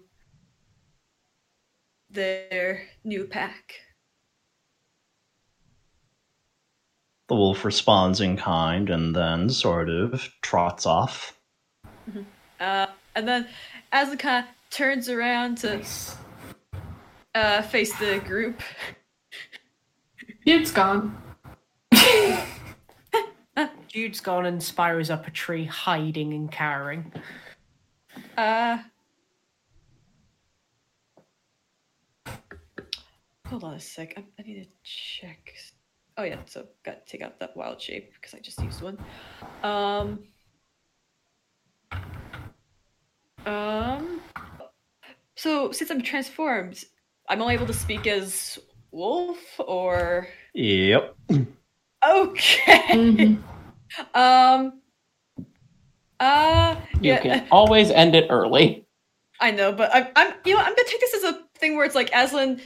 their new pack. The wolf responds in kind and then sort of trots off. Uh, and then Aslan kind of turns around to uh, face the group. Dude's gone. Jude's gone and Spyro's up a tree, hiding and cowering. Uh, hold on a sec. I, I need to check. Oh yeah, so got to take out that wild shape because I just used one. Um. Um. So since I'm transformed, I'm only able to speak as wolf or Yep. okay. Mhm. Um. Uh. You yeah. can always end it early. I know, but I'm, I'm, you know, I'm gonna take this as a thing where it's like Aslan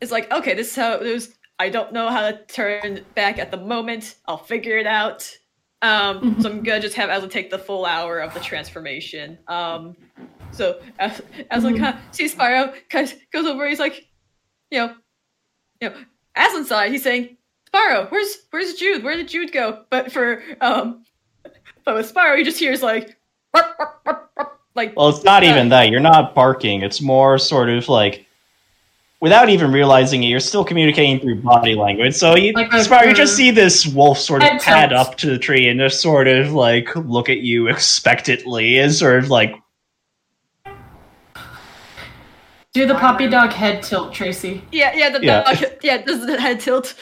is like, okay, this is how it is. I don't know how to turn back at the moment. I'll figure it out. Um, so I'm gonna just have Aslan take the full hour of the transformation. Um, so As- Aslan kind of sees Spyro, kind of goes over. He's like, you know, you know, Aslan's side. He's saying, Spyro, where's where's Jude? Where did Jude go? But for um, but with Spyro, he just hears like, "Bark, bark, bark, bark," like Well, it's not uh, even that. You're not barking. It's more sort of like, without even realizing it, you're still communicating through body language. So you, Like a- Spyro, you just see this wolf sort of pad tilt. up to the tree and just sort of like look at you expectantly and sort of like, Do the puppy dog head tilt, Tracy. Yeah, yeah, the Yeah. dog, yeah, does the head tilt.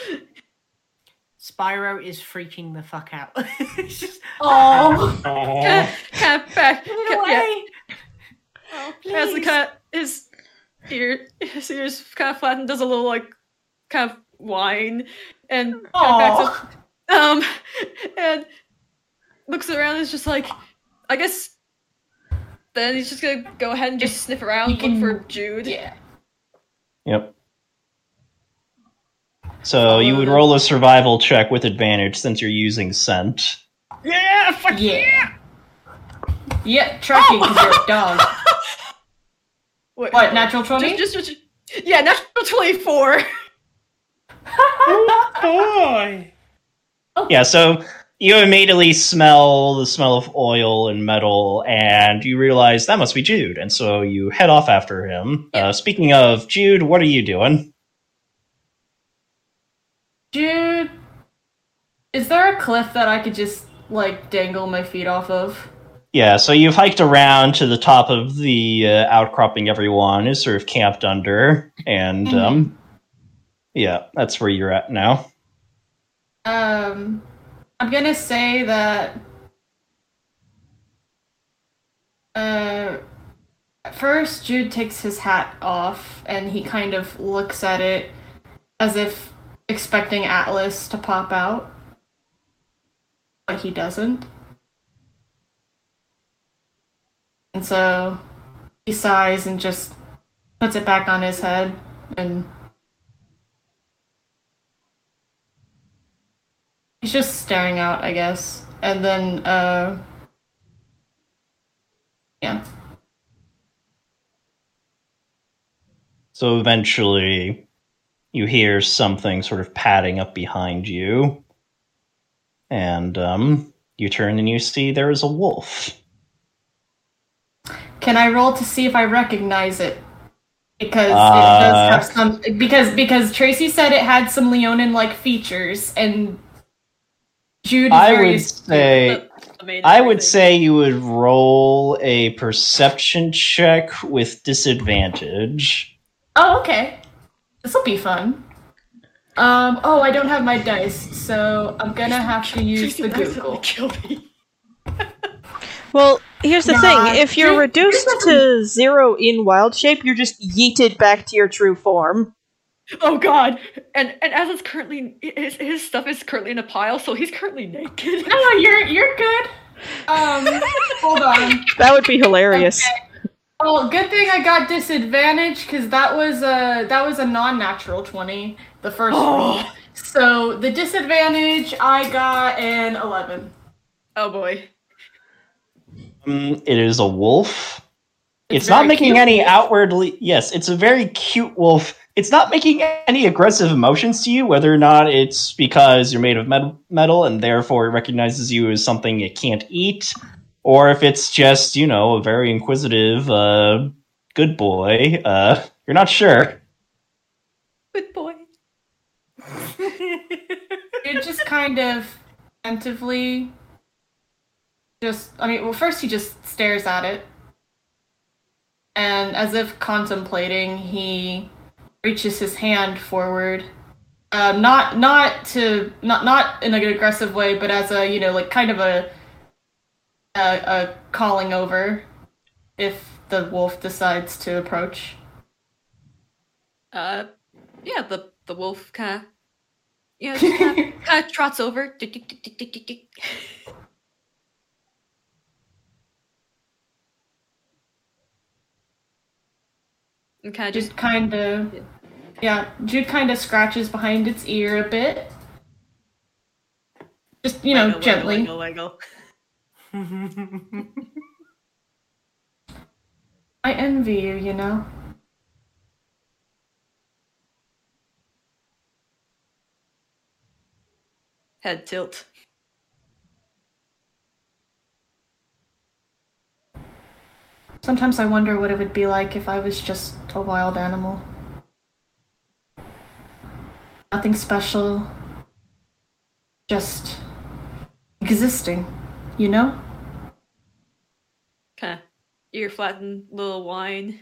Spyro is freaking the fuck out. It's just, Oh, kind, of, back. Get Yeah, away! as the oh, please. kind of his ear, his ears kind of flatten, does a little like kind of whine, and kind of backs up. Um, and looks around and is just like, I guess. Then he's just gonna go ahead and just sniff around, You look can- for Jude. Yeah. Yep. So you would roll a survival check with advantage since you're using scent. Yeah, fuck Yeah. Yeah, tracking because you're a dog. Wait, What, natural 20? Just, just, just, yeah, natural twenty-four. Boy. Yeah, so you immediately smell the smell of oil and metal, and you realize that must be Jude, and so you head off after him. Uh, speaking of Jude, what are you doing? Jude, is there a cliff that I could just, like, dangle my feet off of? Yeah, so you've hiked around to the top of the uh, outcropping everyone is sort of camped under, and um, yeah, that's where you're at now. Um, I'm gonna say that. Uh, first, Jude takes his hat off and he kind of looks at it as if expecting Atlas to pop out. But he doesn't. And so he sighs and just puts it back on his head and He's just staring out, I guess. And then, uh. Yeah. So eventually, you hear something sort of padding up behind you, and um, you turn and you see there is a wolf. Can I roll to see if I recognize it? Because Uh. it does have some. Because because Tracy said it had some Leonin like features, and Jude is I very would say. I would say you would roll a perception check with disadvantage. Oh, okay. This will be fun. Um. Oh, I don't have my dice, so I'm gonna have to use the Google. Well, here's the Nah, thing: if you're Jude- reduced to zero in wild shape, you're just yeeted back to your true form. Oh god! And and as it's currently his, his stuff is currently in a pile, so he's currently naked. No, you're you're good. Um, hold on. That would be hilarious. Well, good thing I got disadvantage because that was a that was a non-natural twenty, the first Oh. roll. So the disadvantage I got an eleven. Oh boy. Um, it is a wolf. It's, It's not making cute any wolf. outwardly. Yes, it's a very cute wolf. It's not making any aggressive emotions to you, whether or not it's because you're made of met- metal and therefore it recognizes you as something it can't eat, or if it's just, you know, a very inquisitive, uh, good boy. Uh, you're not sure. Good boy. It just kind of attentively just I mean well first he just stares at it. And as if contemplating, he reaches his hand forward. Um, not not to not not in an aggressive way, but as a you know like kind of a a, a calling over if the wolf decides to approach. Uh, yeah, the the wolf kind of, you know, kind kind of trots over. And kind of just Jude kind of, yeah, Jude kind of scratches behind its ear a bit. Just, you know, wiggle, gently. wiggle, wiggle, wiggle. I envy you, you know? Head tilt. Sometimes I wonder what it would be like if I was just a wild animal. Nothing special. Just existing, you know? Kind of ear flattened little whine.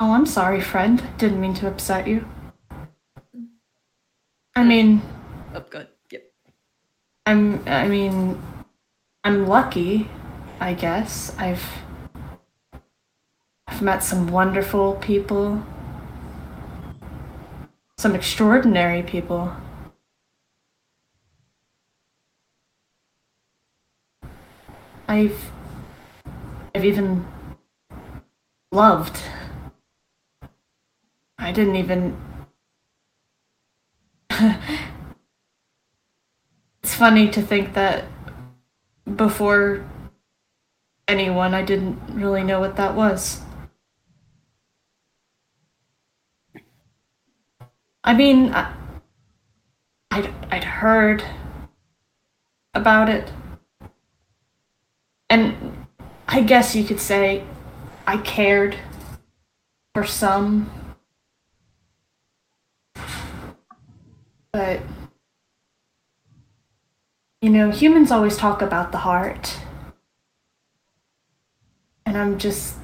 Oh, I'm sorry, friend. Didn't mean to upset you. I mean, Oh, good. Yep. I'm I mean I'm lucky, I guess. I've I've met some wonderful people. some extraordinary people. I've I've even loved. I didn't even It's funny to think that before anyone I didn't really know what that was. I mean, I, I'd, I'd heard about it. And I guess you could say I cared for some. But, you know, humans always talk about the heart. And I'm just.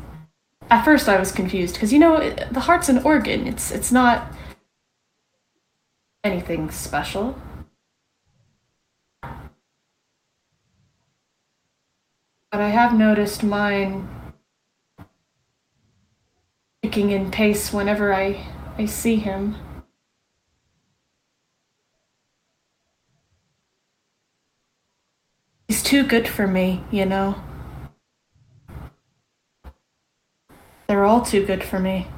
At first, I was confused because, you know, it- the heart's an organ. It's, it's not anything special. But I have noticed mine picking in pace whenever I, I see him. He's too good for me, you know. They're all too good for me.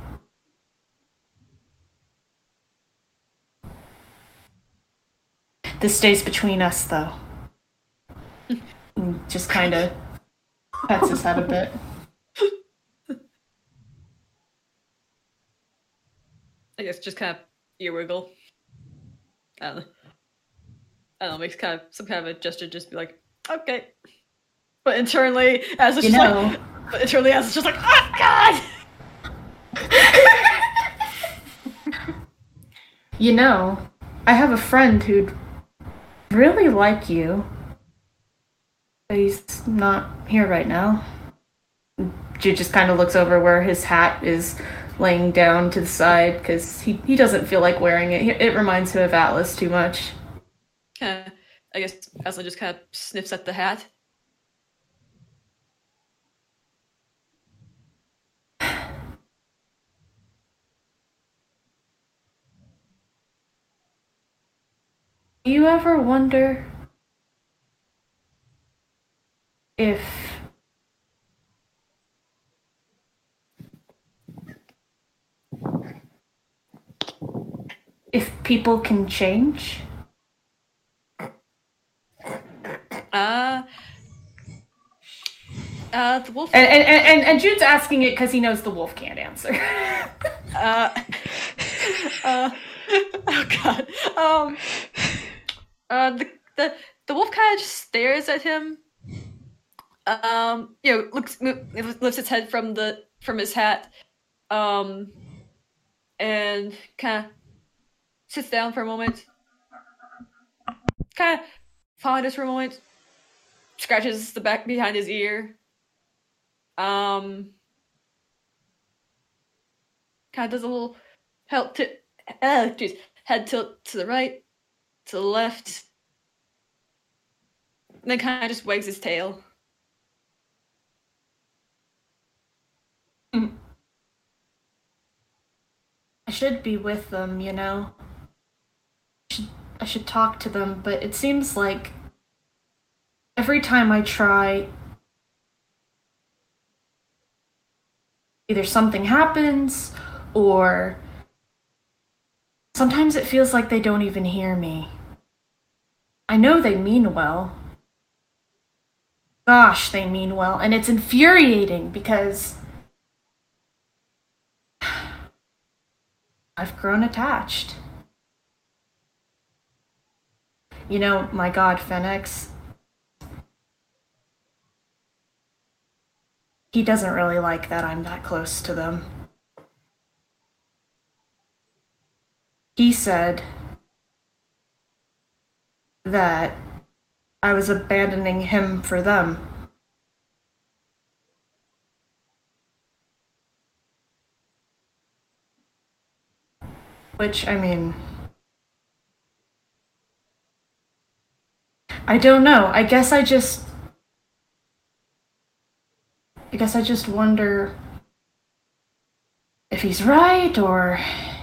This stays between us, though. And Just kind of pets his head a bit. I guess just kind of ear wiggle. I don't know. I don't know, makes kind of some kind of a gesture, just be like, okay. But internally, as it's You just know. like, but internally, as it's just like, oh god! You know, I have a friend who'd really like you. But he's not here right now. Jude just kind of looks over where his hat is laying down to the side because he, he doesn't feel like wearing it. It reminds him of Atlas too much. Of, I guess Aslan just kind of sniffs at the hat. Do you ever wonder if if people can change? Uh, uh, the wolf. And and, and, and Jude's asking it because he knows the wolf can't answer. uh, uh, oh god. Um, uh, the the the wolf kind of just stares at him. Um, you know, looks lifts its head from the from his hat. Um, and kind of sits down for a moment. Kind of ponders for a moment. Scratches the back behind his ear. Um, kind of does a little head tilt, uh, jeez, head tilt to the right, to the left, and then kind of just wags his tail. I should be with them, you know. I should, I should talk to them, but it seems like every time I try, either something happens or sometimes it feels like they don't even hear me. I know they mean well. Gosh, they mean well, and it's infuriating because I've grown attached. You know, my god, Phenax. He doesn't really like that I'm that close to them. He said that I was abandoning him for them. Which, I mean. I don't know. I guess I just. I guess I just wonder if he's right or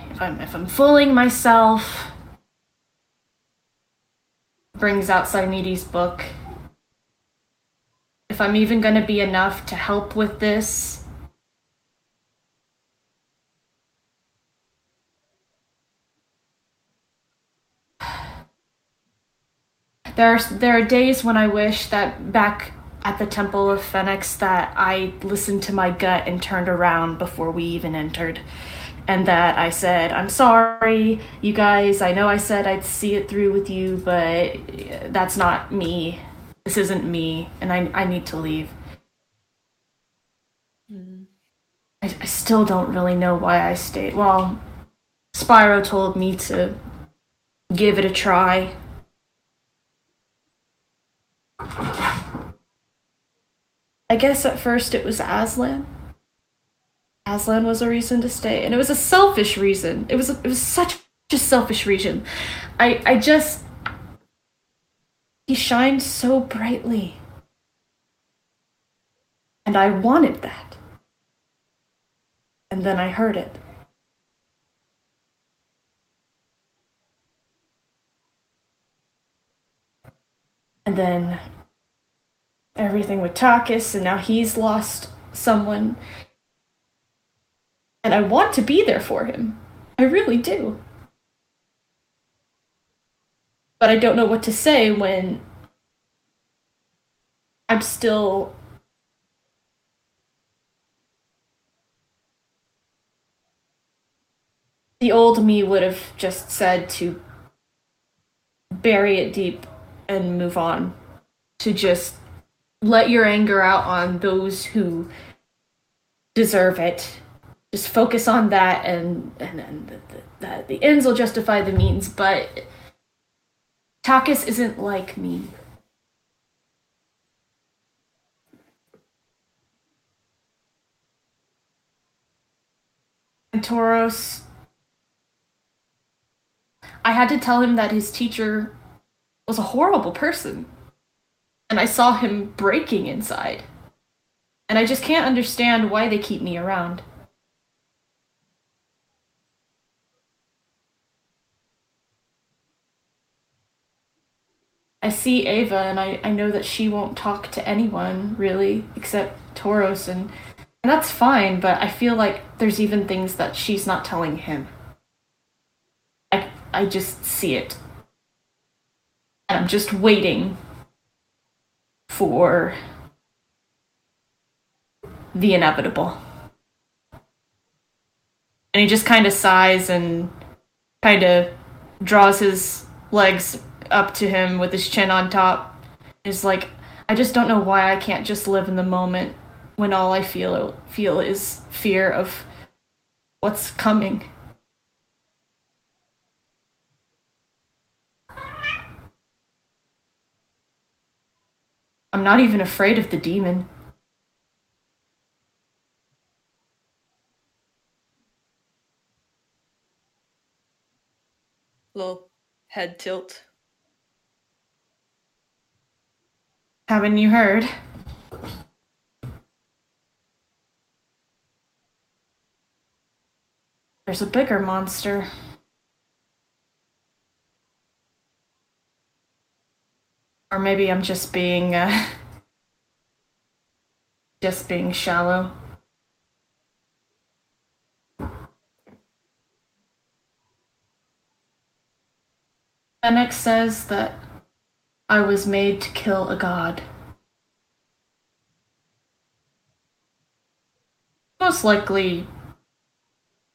if I'm if I'm fooling myself, brings out Sineades' book. If I'm even gonna be enough to help with this, there are there are days when I wish that back at the Temple of Phenax that I listened to my gut and turned around before we even entered. And that I said, I'm sorry, you guys. I know I said I'd see it through with you, but that's not me. This isn't me, and I, I need to leave. Hmm. I, I still don't really know why I stayed. Well, Spyro told me to give it a try. I guess at first it was Aslan. Aslan was a reason to stay, and it was a selfish reason. It was it was such a selfish reason. I I just he shined so brightly, and I wanted that. And then I heard it. And then everything with Takis, and now he's lost someone. And I want to be there for him. I really do. But I don't know what to say when I'm still. The old me would have just said to bury it deep and move on. To just let your anger out on those who deserve it. Just focus on that, and and, and the, the, the ends will justify the means. But Takis isn't like me. And Tauros, I had to tell him that his teacher was a horrible person and I saw him breaking inside. And I just can't understand why they keep me around. I see Ava and I, I know that she won't talk to anyone really except Tauros and and that's fine, but I feel like there's even things that she's not telling him. I I just see it. And I'm just waiting for the inevitable. And he just kind of sighs and kind of draws his legs up to him with his chin on top. Is like, I just don't know why I can't just live in the moment when all I feel feel is fear of what's coming. I'm not even afraid of the demon. Little head tilt. Haven't you heard? There's a bigger monster. Or maybe I'm just being uh, just being shallow. Fennec says that I was made to kill a god. Most likely,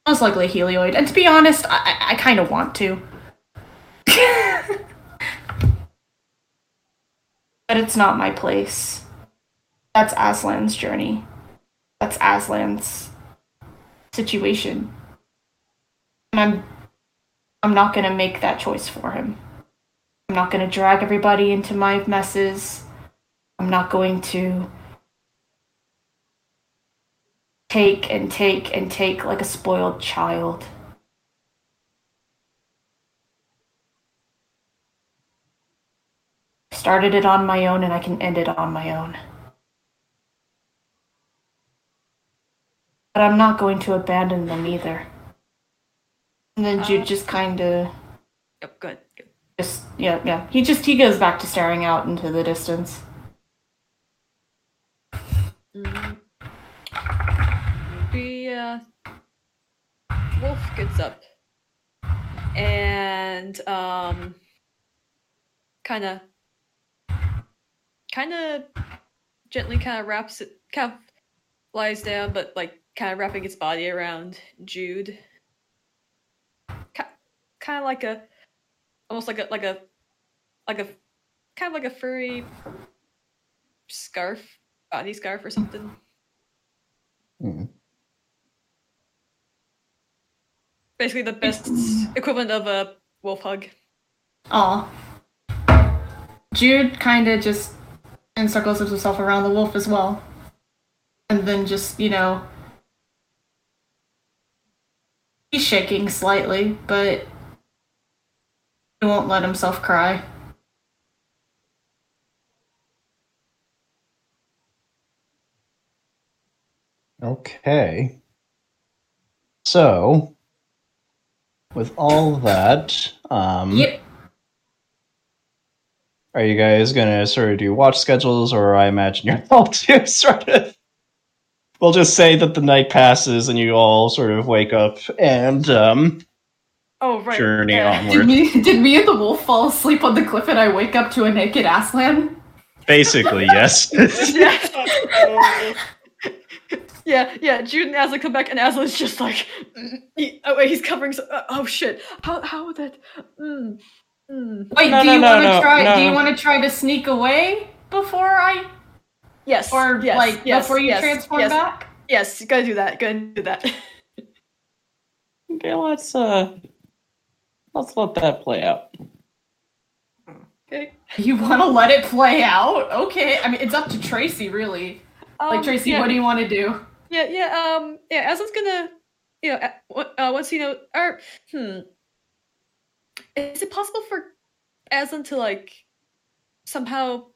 most likely Heliod. And to be honest, I, I, I kind of want to. but it's not my place. That's Aslan's journey. That's Aslan's situation. And I'm I'm not going to make that choice for him. I'm not going to drag everybody into my messes. I'm not going to take and take and take like a spoiled child. Started it on my own and I can end it on my own. But I'm not going to abandon them either. And then Jude just kind of Yep, good. good. just yeah yeah he just he goes back to staring out into the distance. Mm. The uh, wolf gets up and um, kind of, kind of gently kind of wraps it, kind of lies down, but like kind of wrapping its body around Jude. Kind of like a, almost like a like a, like a, kind of like a furry scarf, body scarf or something. Hmm. Basically, the best equivalent of a wolf hug. Aw. Jude kind of just encircles himself around the wolf as well. And then just, you know. He's shaking slightly, but he won't let himself cry. Okay. So, with all that, um, Yep. Are you guys gonna sort of do watch schedules, or I imagine you're all to sort of? We'll just say that the night passes and you all sort of wake up and um, Oh right. journey yeah. Did onward. me, did me and the wolf fall asleep on the cliff and I wake up to a naked Aslan? Basically, yes. yeah. yeah, yeah. Jude and Aslan come back, and Aslan's just like, he, oh wait, he's covering. So, uh, oh shit! How how would that? Mm, mm. Wait, No, do no, you no, want to no, try? Do you want to try to sneak away before I, Yes. or yes, like yes, before you yes, transform yes, back? Yes, you gotta do that. Gotta do that. Okay, let's uh, let's let that play out. okay. You want to let it play out? Okay. I mean, it's up to Tracy, really. like Um, Tracy, yeah, what do you want to do? Yeah, yeah. Um, yeah. Aslan's gonna, you know, what- uh, once you know, or hmm, is it possible for Aslan to like somehow?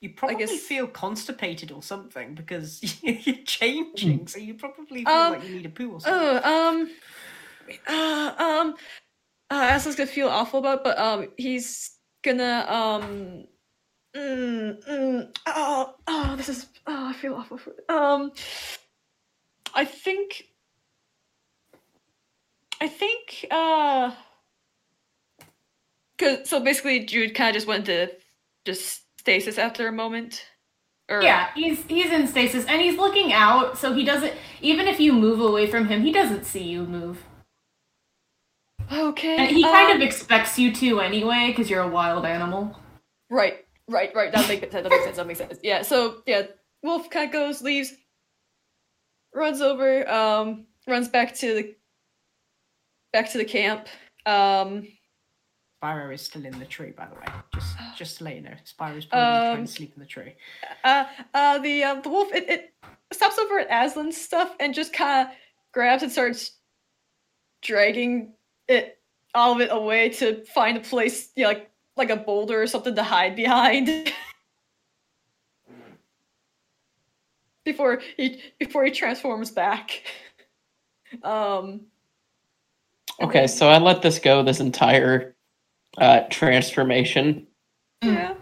You probably guess- feel constipated or something because you're changing, so you probably feel Um, like you need a poo or something. Oh, um, uh, um, uh, Aslan's gonna feel awful about, it, but um, he's gonna um, mm, mm, oh, oh, this is, oh, I feel awful for, um, I think, I think, uh, cause so basically Jude kind of just went to just stasis after a moment. Or, Yeah, he's he's in stasis and he's looking out, so he doesn't. Even if you move away from him, he doesn't see you move. Okay. And he kind um, of expects you to anyway, because you're a wild animal. Right, right, right. That makes sense. That makes sense. That makes sense. Yeah. So yeah, Wolf kind of goes, leaves, runs over, um, runs back to the back to the camp. Um, Spyro is still in the tree, by the way. Just just to let you know. Spyro's probably trying Um, to sleep in the tree. uh, uh, the uh, the wolf it, it stops over at Aslan's stuff and just kind of grabs and starts dragging it all of it away to find a place, you know, like like a boulder or something to hide behind. before he before he transforms back. Um Okay, so I let this go this entire uh, transformation. yeah.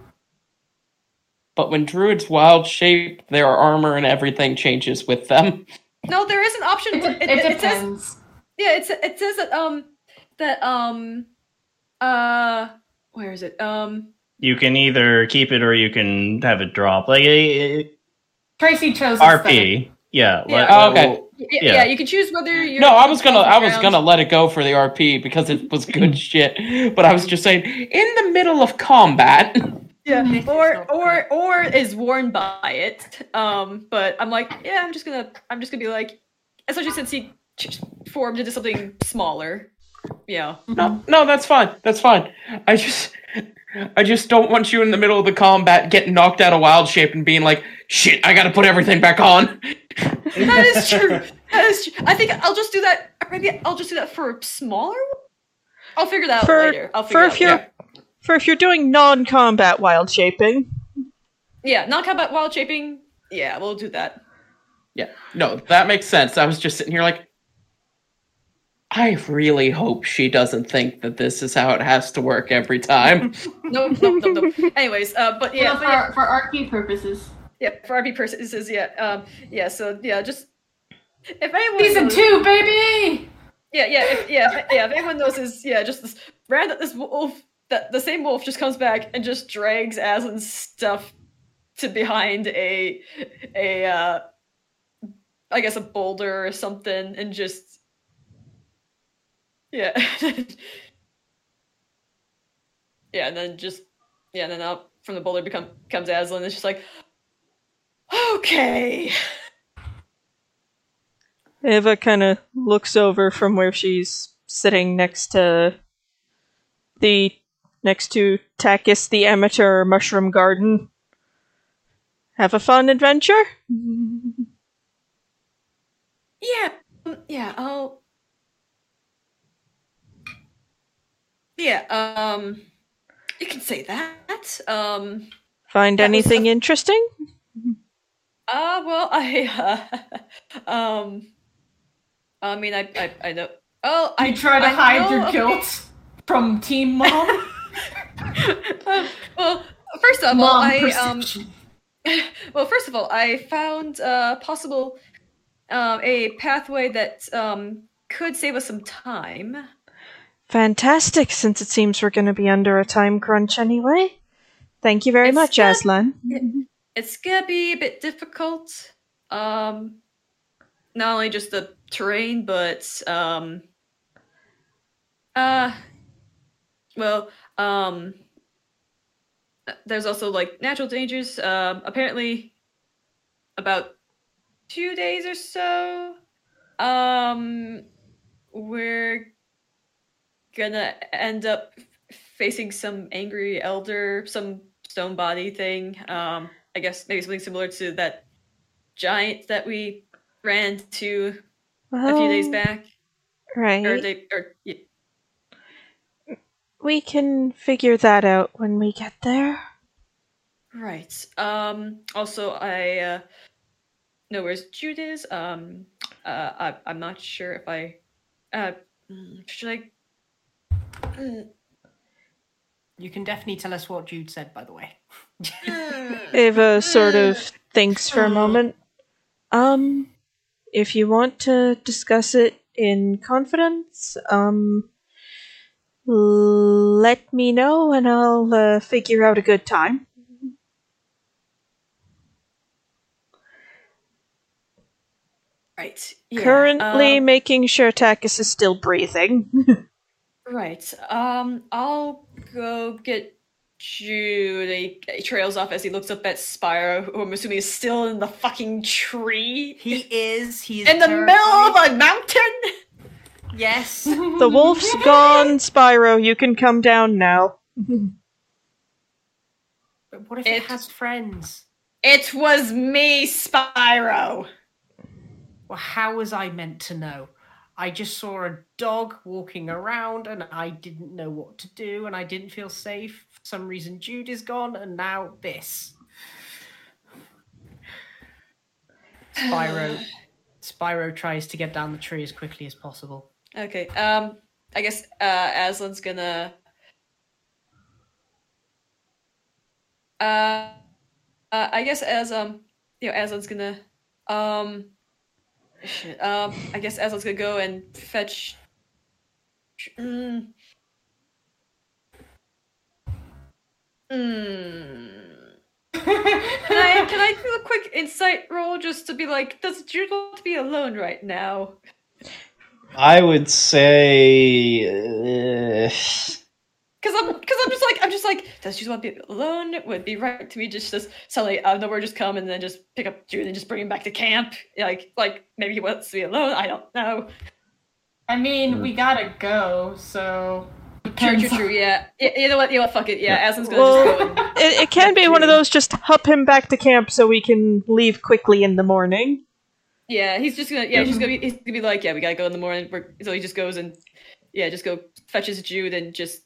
But when druids wild shape, their armor and everything changes with them. No, there is an option. It, for- de- it, it it says depends. yeah, it's it says that um that um uh where is it? Um you can either keep it or you can have it drop. Like eh, Tracy chose aesthetic. RP. Yeah. Yeah. let- Oh, let- okay. We'll- yeah, Yeah. yeah, you can choose whether you're No, I was gonna I was gonna let it go for the RP because it was good shit. But I was just saying, in the middle of combat. yeah or or or is worn by it. Um but I'm like, yeah, I'm just gonna I'm just gonna be like especially since he ch- formed into something smaller. Yeah. No, no, that's fine. That's fine. I just, I just don't want you in the middle of the combat getting knocked out of wild shape and being like, "Shit, I got to put everything back on." That is true. That is true. I think I'll just do that. Maybe I'll just do that for a smaller one. I'll figure that out For- later. I'll for if it you're- out. For if you're doing non-combat wild shaping, Yeah, yeah non-combat wild shaping. Yeah, we'll do that. Yeah, no, that makes sense. I was just sitting here like, I really hope she doesn't think that this is how it has to work every time. no, no, no, no. Anyways, uh, but yeah, Well, but yeah, for, for RP purposes. yeah, for RP purposes, yeah, um, yeah. So yeah, just if anyone Season knows- two, baby! Yeah, yeah, if, yeah, if- yeah. If anyone knows, is yeah, just this random this wolf that the same wolf just comes back and just drags Aslan's stuff to behind a a uh I guess a boulder or something and just yeah yeah and then just yeah and then up from the boulder become comes Aslan it's just like okay Eva kind of looks over from where she's sitting next to the next to Takis the amateur mushroom garden. Have a fun adventure? Yeah, um, yeah, I'll. Yeah, um, you can say that. Um, Find That was anything a- interesting? uh, well, I, uh, um, I mean, I, I, I know. Oh, I try to I hide know your of- guilt from Team Mom. Uh, well, first of all, Mom I um. well, first of all, I found uh, possible um, a pathway that um, could save us some time. Fantastic, since it seems we're going to be under a time crunch anyway. Thank you very It's much, good. Aslan. It's gonna be a bit difficult. Um, not only just the terrain, but um, uh, well, um, there's also like natural dangers. Um, apparently, about two days or so, um, we're gonna end up facing some angry elder, some stone body thing. Um, I guess maybe something similar to that giant that we ran to a few days back, Right. or they, or yeah, We can figure that out when we get there. right. Um, also, I uh, know where Jude is. Um, uh, I, I'm not sure if I uh, mm, should I. Mm, You can definitely tell us what Jude said, by the way. Ava sort of thinks for a moment. Um, if you want to discuss it in confidence, um, let me know and I'll uh, figure out a good time. Right. yeah, Currently um, making sure Takis is still breathing. Right. Um, I'll go get Jude. He, he trails off as he looks up at Spyro, who I'm assuming is still in the fucking tree. He is. He is in the middle of a mountain. Yes. the wolf's gone, Spyro. You can come down now. But what if It- it has friends? It was me, Spyro. Well, how was I meant to know? I just saw a dog walking around and I didn't know what to do and I didn't feel safe. For some reason, Jude is gone and now this. Spyro. Spyro tries to get down the tree as quickly as possible. Okay. Um, I guess uh, Aslan's gonna. Uh, uh, I guess as um, you know, Aslan's gonna um, shit. Um, I guess Aslan's gonna go and fetch. Mm. Mm. Can I can I do a quick insight roll just to be like, does Jude want to be alone right now? I would say. Uh, Cause I'm, cause I'm just like, I'm just like, does Jude want to be alone? It Would be right to me just, just suddenly out of nowhere just come and then just pick up Jude and just bring him back to camp? Like, like maybe he wants to be alone. I don't know. I mean, we gotta go, so. True, true, true. Yeah. Y- You know what? You know what? Fuck it. Yeah. Aslan's gonna Well, just go. It, it can be one of those just hup him back to camp so we can leave quickly in the morning. yeah. He's just gonna. Yeah. He's gonna be. He's gonna be like, yeah, we gotta go in the morning. We're, so he just goes and, yeah, just go fetches Jude and just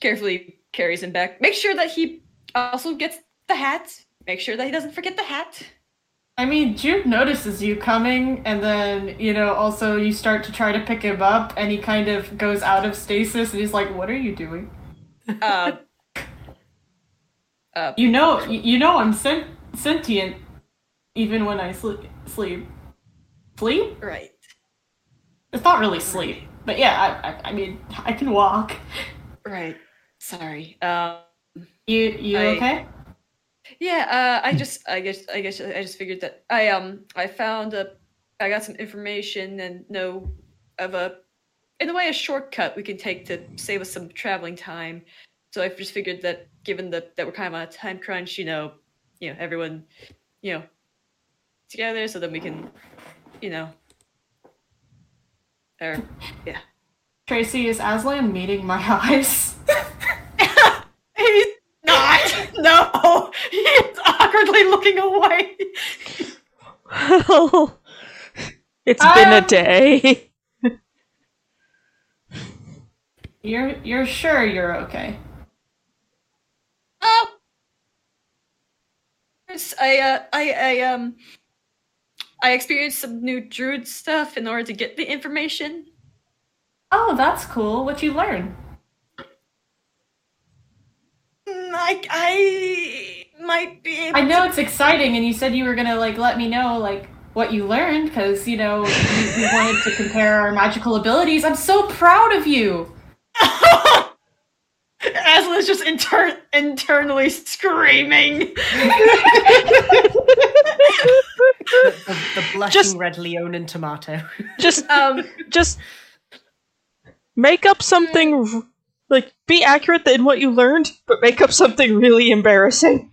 carefully carries him back. Make sure that he also gets the hat. Make sure that he doesn't forget the hat. I mean, Jude notices you coming, and then, you know, also you start to try to pick him up, and he kind of goes out of stasis, and he's like, What are you doing? Uh, You know, you you know I'm sen- sentient, even when I sleep. Sleep. Sleep? right. It's not really sleep, but yeah, I, I, I mean, I can walk. Right. Sorry. Um. You, you I- okay? Yeah. Uh. I just. I guess. I guess. I just figured that I um. I found a. I got some information and know of a, in a way, a shortcut we can take to save us some traveling time. So I just figured that, given the that we're kind of on a time crunch, you know, you know, everyone, you know, together, so that we can, you know, or yeah. Tracy, is Aslan meeting my eyes? He's not. No, he's awkwardly looking away. Well, it's been a Um, day. You're you're sure you're okay? Oh, yes, I uh, I I um, I experienced some new druid stuff in order to get the information. Oh, that's cool. What you learn? Mm, I I might be. Able I know to- it's exciting, and you said you were gonna like let me know like what you learned because you know we, we wanted to compare our magical abilities. I'm so proud of you. Aslan's just inter- internally screaming. The, the, the blushing Just- red Leonin tomato. Just, um, just make up something like be accurate in what you learned, but make up something really embarrassing.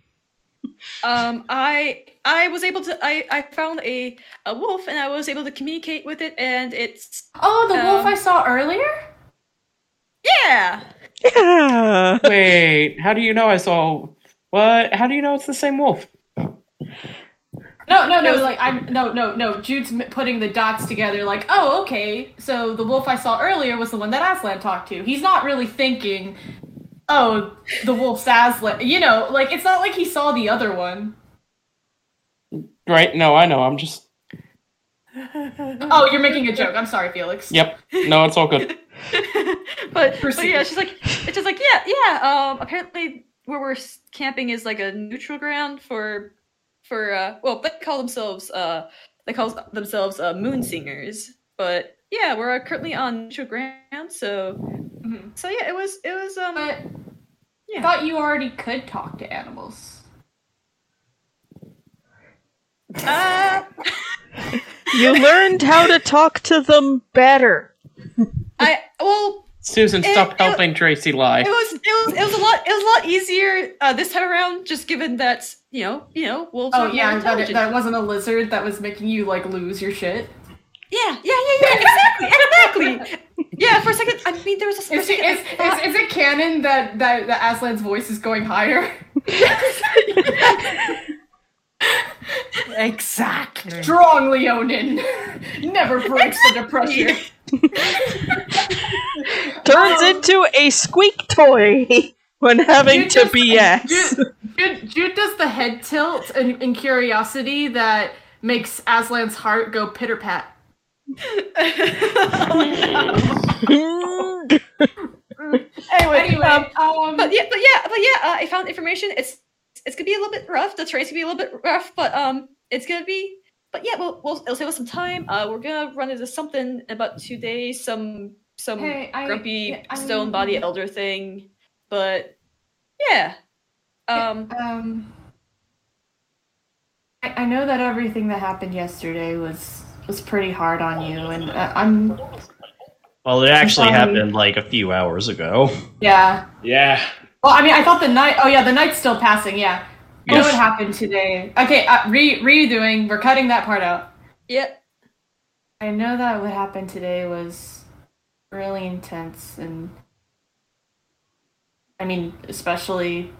Um, I I was able to I I found a a wolf and I was able to communicate with it and it's Oh, the wolf Um, I saw earlier. yeah. Yeah. Wait, how do you know I saw what? How do you know it's the same wolf? No, no, no. Like I'm no, no, no. Jude's putting the dots together. Like, oh, okay. So the wolf I saw earlier was the one that Aslan talked to. He's not really thinking, oh, the wolf's Aslan. You know, like it's not like he saw the other one. Right? No, I know. I'm just. Oh, you're making a joke. I'm sorry, Felix. Yep. No, it's all good. but, but yeah, Proceed. she's like, it's just like, yeah, yeah. Um, apparently, where we're camping is like a neutral ground for, for uh, well, they call themselves uh, they call themselves uh, moon singers. But yeah, we're currently on neutral ground, so Mhm. so yeah, it was it was um, But I yeah. thought you already could talk to animals. Uh, You learned how to talk to them better. I well, Susan, It- stop it- helping Tracy lie. it was it was it was a lot it was a lot easier uh, this time around, just given that you know you know wolves. Oh are yeah, that, that wasn't a lizard that was making you like lose your shit. Yeah, yeah, yeah, yeah, exactly, exactly. Yeah, for a second, I mean, there was a, for a Is, it- second. is, I thought- is, is it canon that, that, that Aslan's voice is going higher? exactly. Strong Leonin never breaks under pressure. Turns um, into a squeak toy when having Jude to just- BS. Jude, Jude, Jude does the head tilt in, in curiosity that makes Aslan's heart go pitter pat. Anyway, Anyway, um, um, but yeah, but yeah, but yeah, uh, I found information. It's it's gonna be a little bit rough. The train's gonna be a little bit rough, but um, it's gonna be. But yeah, we'll, we'll it'll save us some time. Uh, we're gonna run into something in about two days. Some some Hey, I- grumpy I stone body elder thing. But yeah, um, um, I, I know that everything that happened yesterday was was pretty hard on you, and uh, I'm Well, it actually sorry. happened like a few hours ago. yeah. Yeah. Well, I mean, I thought the night. Oh yeah, the night's still passing. Yeah. I know Yes. what happened today. Okay, uh, re redoing. We're cutting that part out. yep. I know that what happened today was really intense, and I mean, especially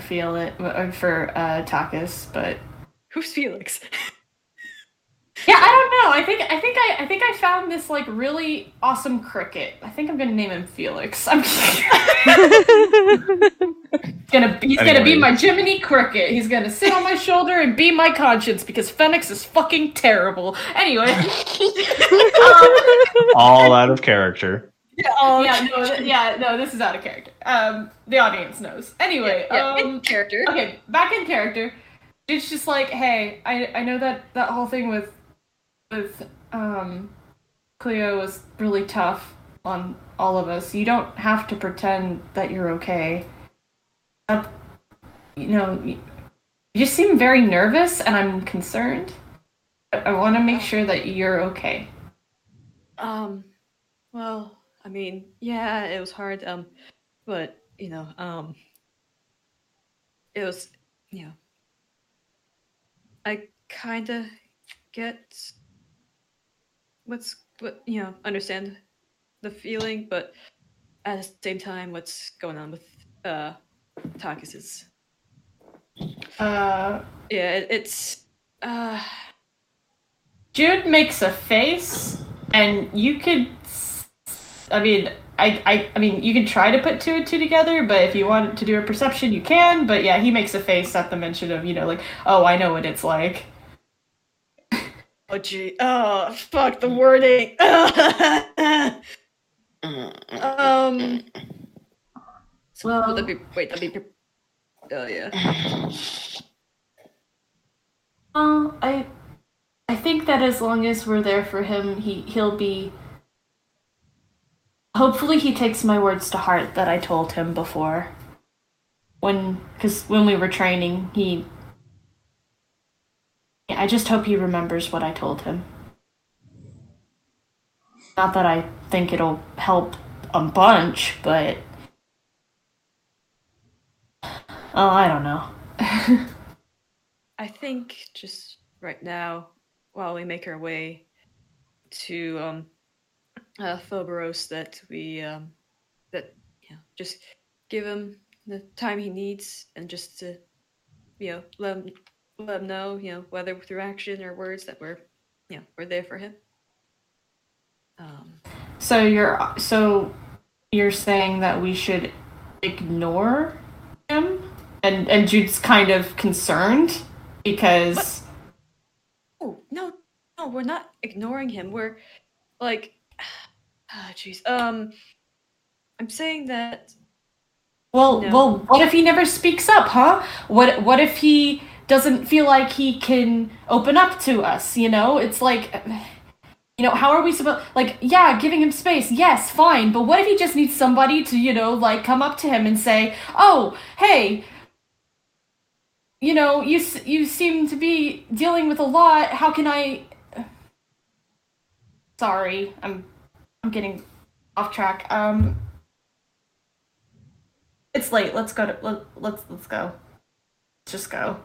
feel it uh, for uh, Takis, but Who's Felix? Yeah, I don't know. I think I think I I think I found this like really awesome cricket. I think I'm gonna name him Felix. I'm gonna he's gonna be my Jiminy Cricket. He's gonna sit on my shoulder and be my conscience because Phenax is fucking terrible. Anyway, um, All out of character. yeah, no, th- yeah, no, this is out of character. Um, the audience knows. Anyway, Yeah, in um, character. okay, back in character. It's just like, hey, I I know that that whole thing with with um Cleo was really tough on all of us. You don't have to pretend that you're okay. You know, you just seem very nervous, and I'm concerned. I, I want to make sure that you're okay. Um, well, I mean, yeah, it was hard. Um, but you know, um, it was, you know, I kind of get what's what you know, understand the feeling, but at the same time, what's going on with uh Takis is Uh, yeah, it, it's uh Jude makes a face, and you could. I mean, I, I, I mean, you can try to put two and two together, but if you want to do a perception, you can. But yeah, he makes a face at the mention of, you know, like, oh, I know what it's like. Oh gee, oh fuck the wording. um. Well, that'd that be wait? That'd be. Oh yeah. Uh, I, I think that as long as we're there for him, he he'll be. Hopefully, he takes my words to heart that I told him before. When, because when we were training, he. I just hope he remembers what I told him. Not that I think it'll help a bunch, but. Oh, I don't know. I think just right now, while we make our way to um, uh, Phobos, that we um, that you know, just give him the time he needs, and just to you know let him let him know you know whether through action or words that we're you know we're there for him. Um, So you're so you're saying that we should ignore him, and and Jude's kind of concerned because oh no, no, we're not ignoring him. We're like, ah, jeez. Um, I'm saying that well No. well what if he never speaks up, huh? What what if he doesn't feel like he can open up to us? You know, it's like. You know, how are we supposed like yeah, giving him space. Yes, fine. But what if he just needs somebody to, you know, like come up to him and say, "Oh, hey, you know, you you seem to be dealing with a lot. How can I Sorry. I'm I'm getting off track. Um It's late. Let's go to let, let's let's go. Just go.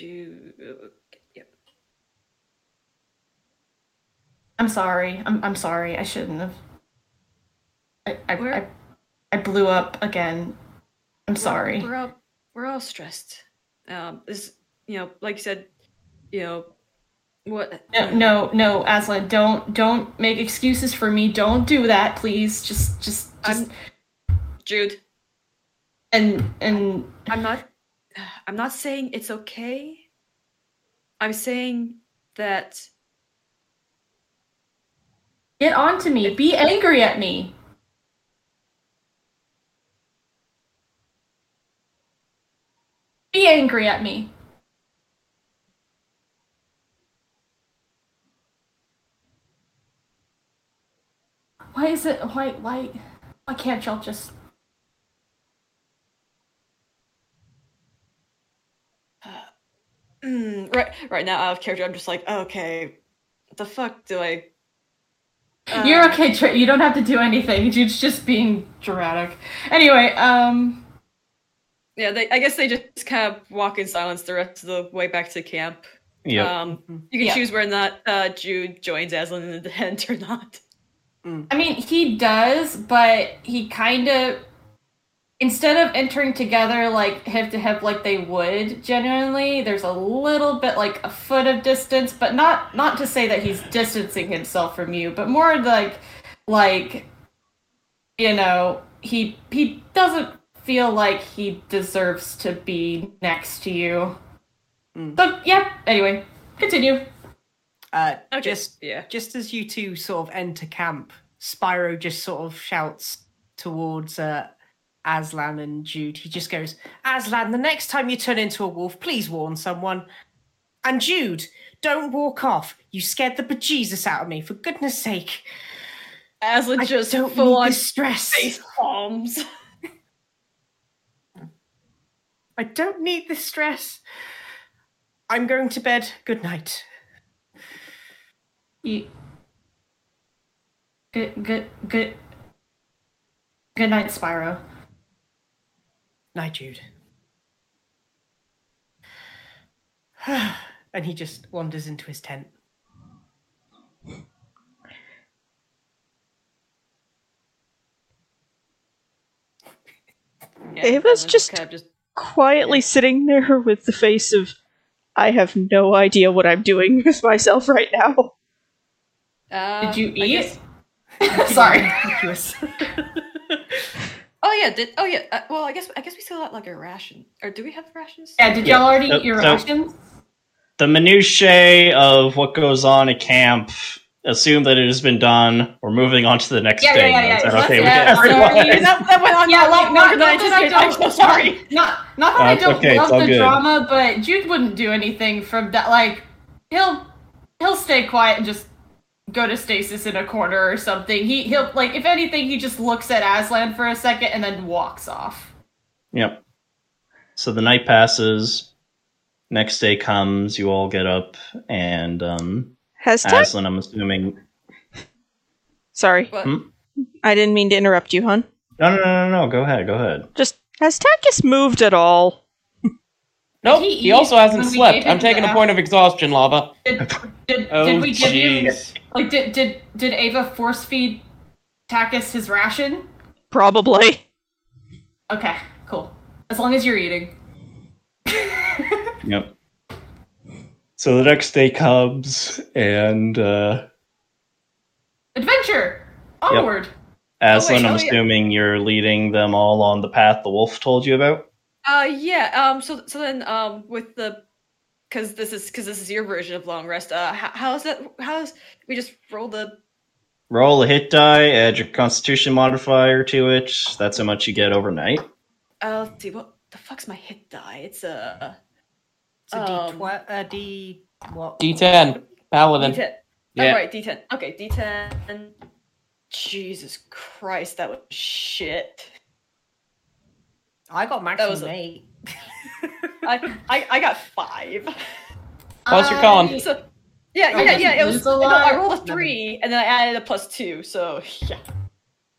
Do. Yep. I'm sorry. I'm I'm sorry. I shouldn't have. I I, I, I blew up again. I'm sorry. We're all we're all stressed. Um, this you know, like you said, you know, what? No, no, no, Aslan, don't don't make excuses for me. Don't do that, please. Just just just I'm Jude. and and I'm not. I'm not saying it's okay. I'm saying that get on to me. Be angry at me. Be angry at me. Why is it why why why can't y'all just mm, right right now out of character. I'm just like, okay, the fuck do I? uh, You're okay, Tra- you don't have to do anything. Jude's just being dramatic. Anyway, um Yeah, they, I guess they just kind of walk in silence the rest of the way back to camp. Yep. Um, you can Yeah. choose whether or not uh, Jude joins Aslan in the tent or not. I mean, he does, but he kind of instead of entering together like hip to hip like they would genuinely, there's a little bit like a foot of distance, but not not to say that he's distancing himself from you, but more like like you know, he he doesn't feel like he deserves to be next to you. So yeah, anyway, continue. Uh, Okay, just yeah. just as you two sort of enter camp, Spyro just sort of shouts towards uh, Aslan and Jude. He just goes, Aslan, the next time you turn into a wolf, please warn someone. And Jude, don't walk off. You scared the bejesus out of me, for goodness sake. Aslan I just don't full need on this stress. face palms. I don't need this stress. I'm going to bed. Good night. You... Good good good Good night, Spyro. Night, Jude. and he just wanders into his tent. Yeah, Ava's just- kind of just Quietly sitting there with the face of, I have no idea what I'm doing with myself right now. uh, Did you eat? guess- Sorry. Innocuous. Oh yeah, did oh yeah. Uh, well, I guess I guess we still got like a ration, or do we have rations? Yeah, did y'all already so- eat your so- rations? The minutiae of what goes on at camp. Assume that it has been done. We're moving on to the next Yeah, yeah, thing. yeah, yeah. Is okay with yeah, everyone? sorry. that, that went on Yeah, like longer not, than not I that I anticipated. I'm don't. so sorry. Not not that Uh, I don't okay, love the good. drama, but Jude wouldn't do anything from that. Like he'll he'll stay quiet and just go to stasis in a corner or something. He he'll like if anything, he just looks at Aslan for a second and then walks off. Yep. So the night passes. Next day comes. You all get up, and um, Has Tak? Aslan, I'm assuming. Sorry, Hmm? I didn't mean to interrupt you, hon. No, no, no, no, no. Go ahead. Go ahead. Just has Takis moved at all? Nope, He he, also hasn't slept. I'm taking a point of exhaustion, Lava. Did did, Oh, did we give you jeez. Like did did did Ava force feed Takis his ration? Probably. Okay, cool. As long as you're eating. Yep. So the next day comes, and uh, Adventure! Onward! Aslan, I'm oh, yeah. assuming you're leading them all on the path the wolf told you about. uh yeah, um so so then um with the because this is because this is your version of long rest. Uh, how, how's that? How's we just roll the Roll a hit die, add your Constitution modifier to it. That's how much you get overnight. uh let's see what the fuck's my hit die? It's a It's a Um, D12, uh, D what? D10, Paladin. D10. Yeah. Oh right, D10. Okay, D10. Jesus Christ, that was shit. I got maximum was a- eight. I, I I got five. Plus your I- con. So yeah, yeah, yeah. It was. a no, I rolled a three, and then I added a plus two. So yeah.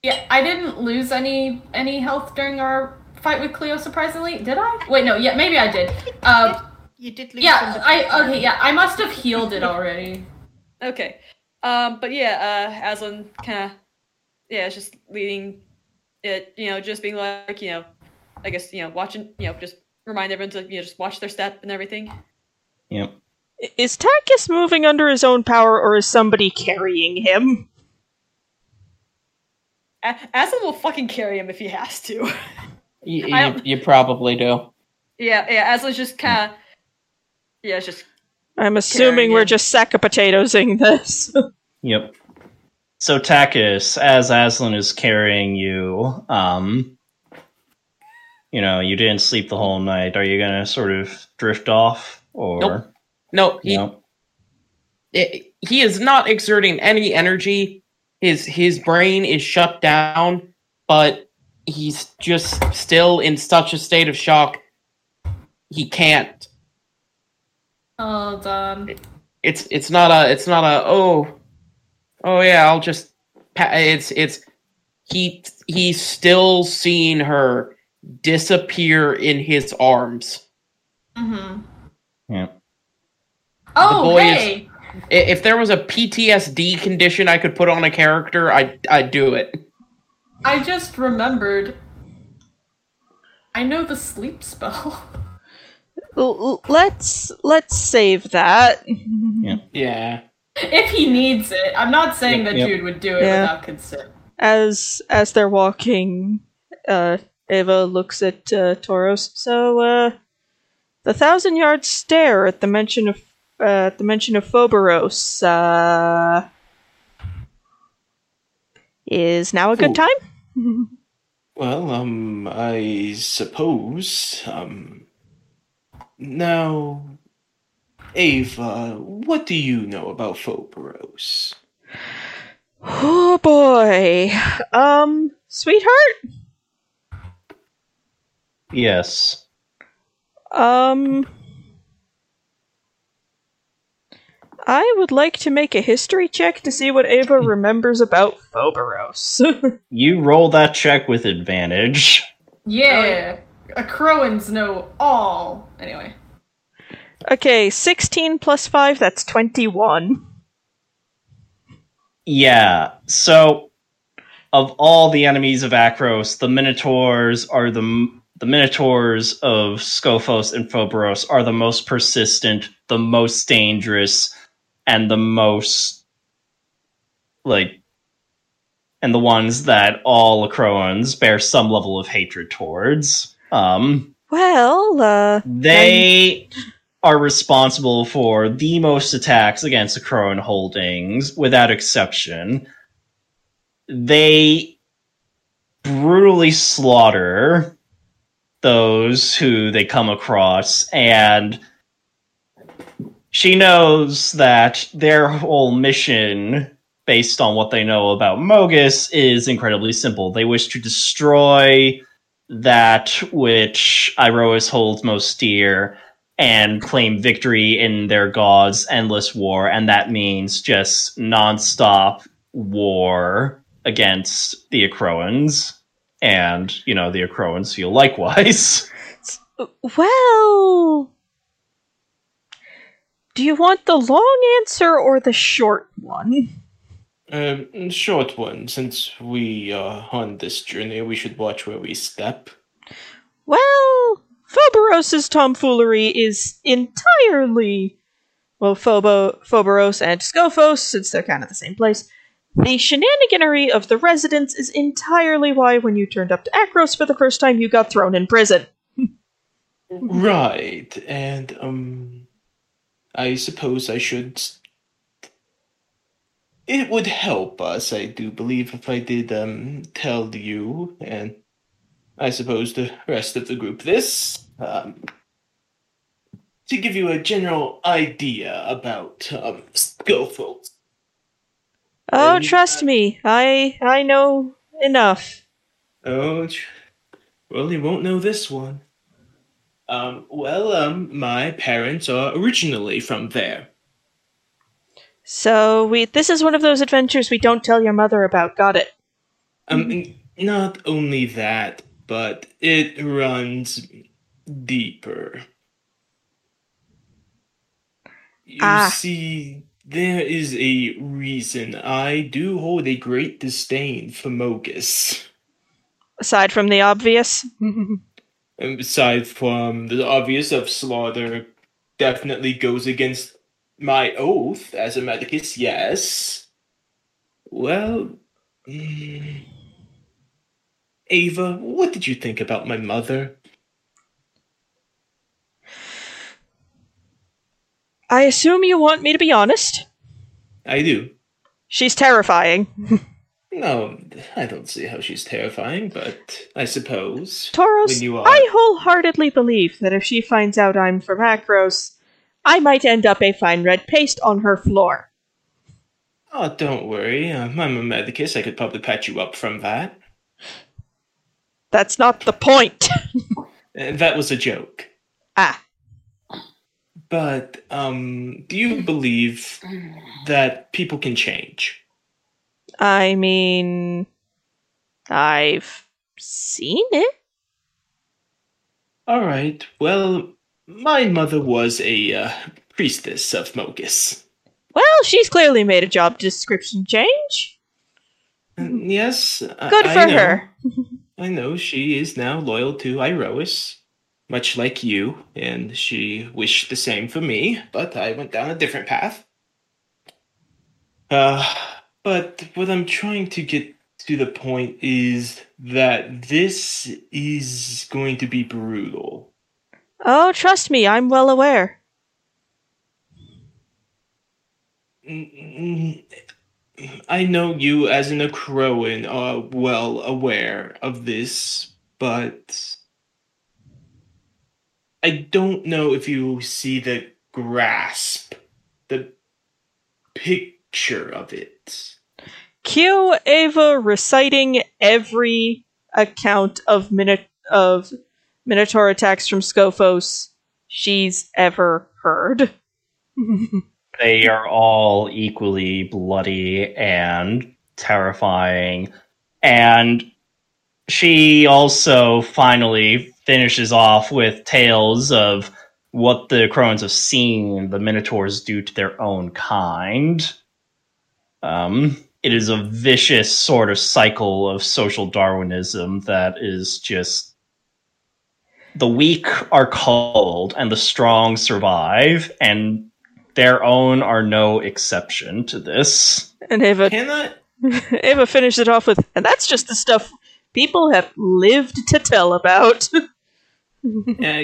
Yeah, I didn't lose any any health during our fight with Cleo. Surprisingly, did I? Wait, no. Yeah, maybe I did. Uh, You did lose. yeah, I okay. Yeah, I must have healed it already. Okay. Um, but yeah, uh, Aslan kind of, yeah, it's just leading it, you know, just being like, you know, I guess, you know, watching, you know, just remind everyone to, you know, just watch their step and everything. Yep. Is Takis moving under his own power, or is somebody carrying him? A- Aslan will fucking carry him if he has to. You, you, you probably do. yeah, yeah, Aslan's just kind of, yeah, it's just, I'm assuming we're him. just sack of potatoesing this. Yep. So Takis, as Aslan is carrying you, um, you know, you didn't sleep the whole night. Are you gonna sort of drift off, or Nope. No, he no? it, he is not exerting any energy. His his brain is shut down, but he's just still in such a state of shock. He can't. Hold on. It's it's not a it's not a oh oh yeah I'll just it's it's he he's still seeing her disappear in his arms. Mm-hmm. Yeah. Oh, boy is- hey. I- If there was a PTSD condition I could put on a character, I'd I'd do it. I just remembered. I know the sleep spell. L- l- let's let's save that. Yeah. if he needs it. I'm not saying Yep, that yep. Jude would do it Yeah. without consent. As as they're walking, uh, Ava looks at uh, Tauros. So, uh, the thousand yard stare at the mention of uh, at the mention of Phoberos uh, is now a good Ooh. time. Well, um, I suppose, um, now, Ava, what do you know about Phoberos? Oh boy, um, sweetheart, Yes. um. I would like to make a history check to see what Ava remembers about Phoberos. You roll that check with advantage. Yeah. Akroans know all. Anyway. Okay, 16 plus 5, that's 21. Yeah. So, of all the enemies of Akros, the Minotaurs are the the Minotaurs of Skophos and Phoberos are the most persistent, the most dangerous, and the most like, and the ones that all Akroans bear some level of hatred towards. Um, Well, uh, they are responsible for the most attacks against the Akroan holdings, without exception. They brutally slaughter those who they come across, and she knows that their whole mission, based on what they know about Mogis, is incredibly simple. They wish to destroy that which Iroas holds most dear and claim victory in their god's endless war, and that means just nonstop war against the Akroans. And, you know, the Akroans feel likewise. well. Do you want the long answer or the short one? Um, short one, since we are on this journey, we should watch where we step. Well, Phoberos's tomfoolery is entirely. Well, Phobo, Phoberos and Skophos, since they're kind of the same place. The shenaniganery of the residents is entirely why, when you turned up to Akros for the first time, you got thrown in prison. Right, and, um, I suppose I should. It would help us, I do believe, if I did, um, tell you, and I suppose the rest of the group this, um, to give you a general idea about, um, Scofield. Oh, And, trust me, I I know enough. Oh, tr- well, you won't know this one. Um, well, um, my parents are originally from there. So we this is one of those adventures we don't tell your mother about. Got it? Um, not only that, but it runs deeper. You Ah. see, there is a reason I do hold a great disdain for Mogis. Aside from the obvious. And aside from the obvious of slaughter, definitely goes against my oath as a medicus, yes. Well, mm, Ava, what did you think about my mother? I assume you want me to be honest. I do. She's terrifying. No, I don't see how she's terrifying, but I suppose. You are. I wholeheartedly believe that if she finds out I'm from Akros, I might end up a fine red paste on her floor. Oh, don't worry. Um, I'm a medicus. I could probably patch you up from that. That's not the point. Uh, that was a joke. ah, But um, do you believe that people can change? I mean, I've seen it. All right. Well, my mother was a uh, priestess of Mogis. Well, she's clearly made a job description change. And yes, Good I for know. her. I know she is now loyal to Iroas, much like you, and she wished the same for me, but I went down a different path. Uh, but what I'm trying to get to the point is that this is going to be brutal. Oh, trust me, I'm well aware. I know you as an Akroan are well aware of this, but I don't know if you see the grasp, the picture of it. Cue Ava reciting every account of Minot- of Minotaur attacks from Skophos she's ever heard. They are all equally bloody and terrifying. And she also finally finishes off with tales of what the Crones have seen the Minotaurs do to their own kind. Um, it is a vicious sort of cycle of social Darwinism that is just the weak are cold and the strong survive, and their own are no exception to this. And Ava Can I? Ava finished it off with, and that's just the stuff people have lived to tell about. Uh,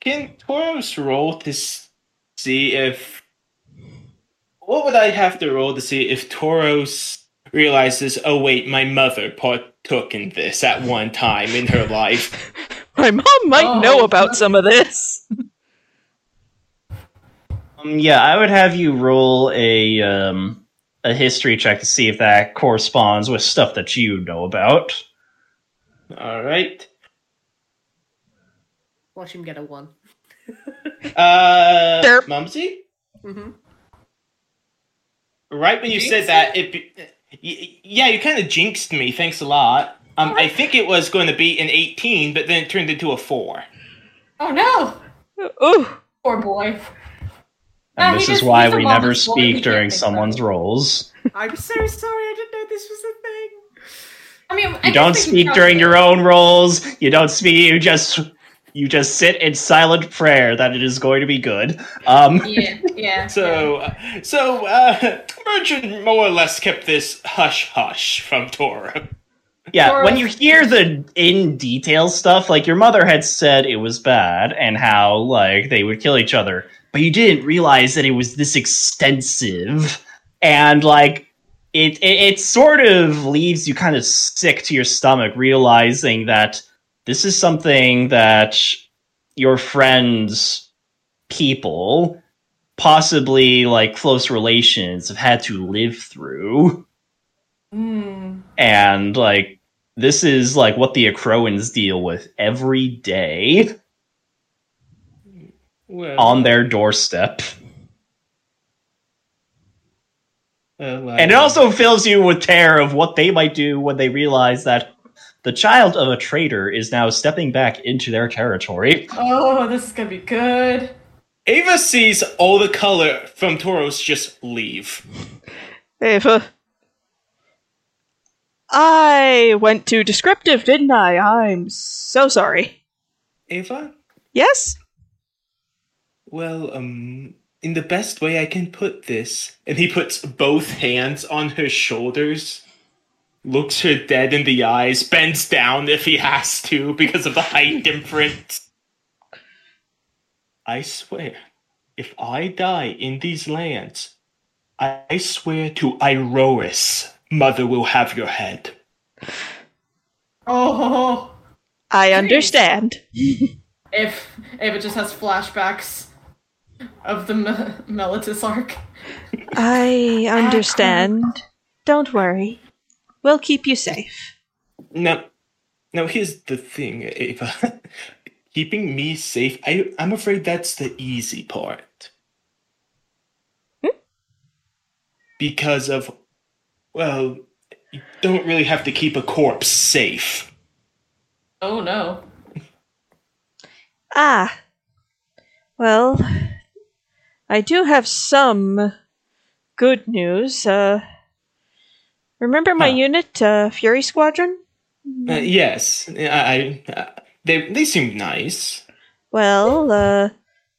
can Tauros roll to see if? What would I have to roll to see if Tauros realizes? Oh wait, my mother partook in this at one time in her life. My mom might Oh. know about some of this. Um, yeah, I would have you roll a um, a history check to see if that corresponds with stuff that you know about. All right. Watch him get a one. Uh, Derp. Mumsy. Mm-hmm. Right when you said that, it. Be- y- yeah, you kind of jinxed me. Thanks a lot. Um, I think it was going to be an 18, but then it turned into a four. Oh no! Ooh, Poor boy. And he this is why we never speak during someone's fun. rolls. I'm so sorry. I didn't know this was a thing. I mean, I You guess don't speak during it. your own roles. You don't speak. You just you just sit in silent prayer that it is going to be good. Um, Yeah, yeah. So, uh, so uh, Merchant more or less kept this hush hush from Toro. Yeah, Or- when you hear the in detail stuff, like your mother had said it was bad and how like they would kill each other, but you didn't realize that it was this extensive and like it it, it sort of leaves you kind of sick to your stomach realizing that this is something that your friends people possibly like close relations have had to live through Mm. and like this is like what the Akroans deal with every day Well, on their doorstep. well, And it also fills you with terror of what they might do when they realize that the child of a traitor is now stepping back into their territory. Oh, this is gonna be good. Ava sees all the color from Tauros just leave. Ava. I went too descriptive, didn't I? I'm so sorry. Ava, Yes? well, um, in the best way I can put this, and he puts both hands on her shoulders, looks her dead in the eyes, bends down if he has to because of the height difference. I swear, if I die in these lands, I swear to Iroas, Mother will have your head. Oh, I understand. if if it just has flashbacks of the Me- Meletis arc. I understand. Don't worry. We'll keep you safe. Now, now here's the thing, Ava. Keeping me safe, I, I'm afraid that's the easy part. Hmm? Because of, well, you don't really have to keep a corpse safe. Oh no. Ah. Well, I do have some good news. Uh, remember my Huh. unit, uh, Fury Squadron? Uh, yes, I. I uh, they they seemed nice. Well, uh,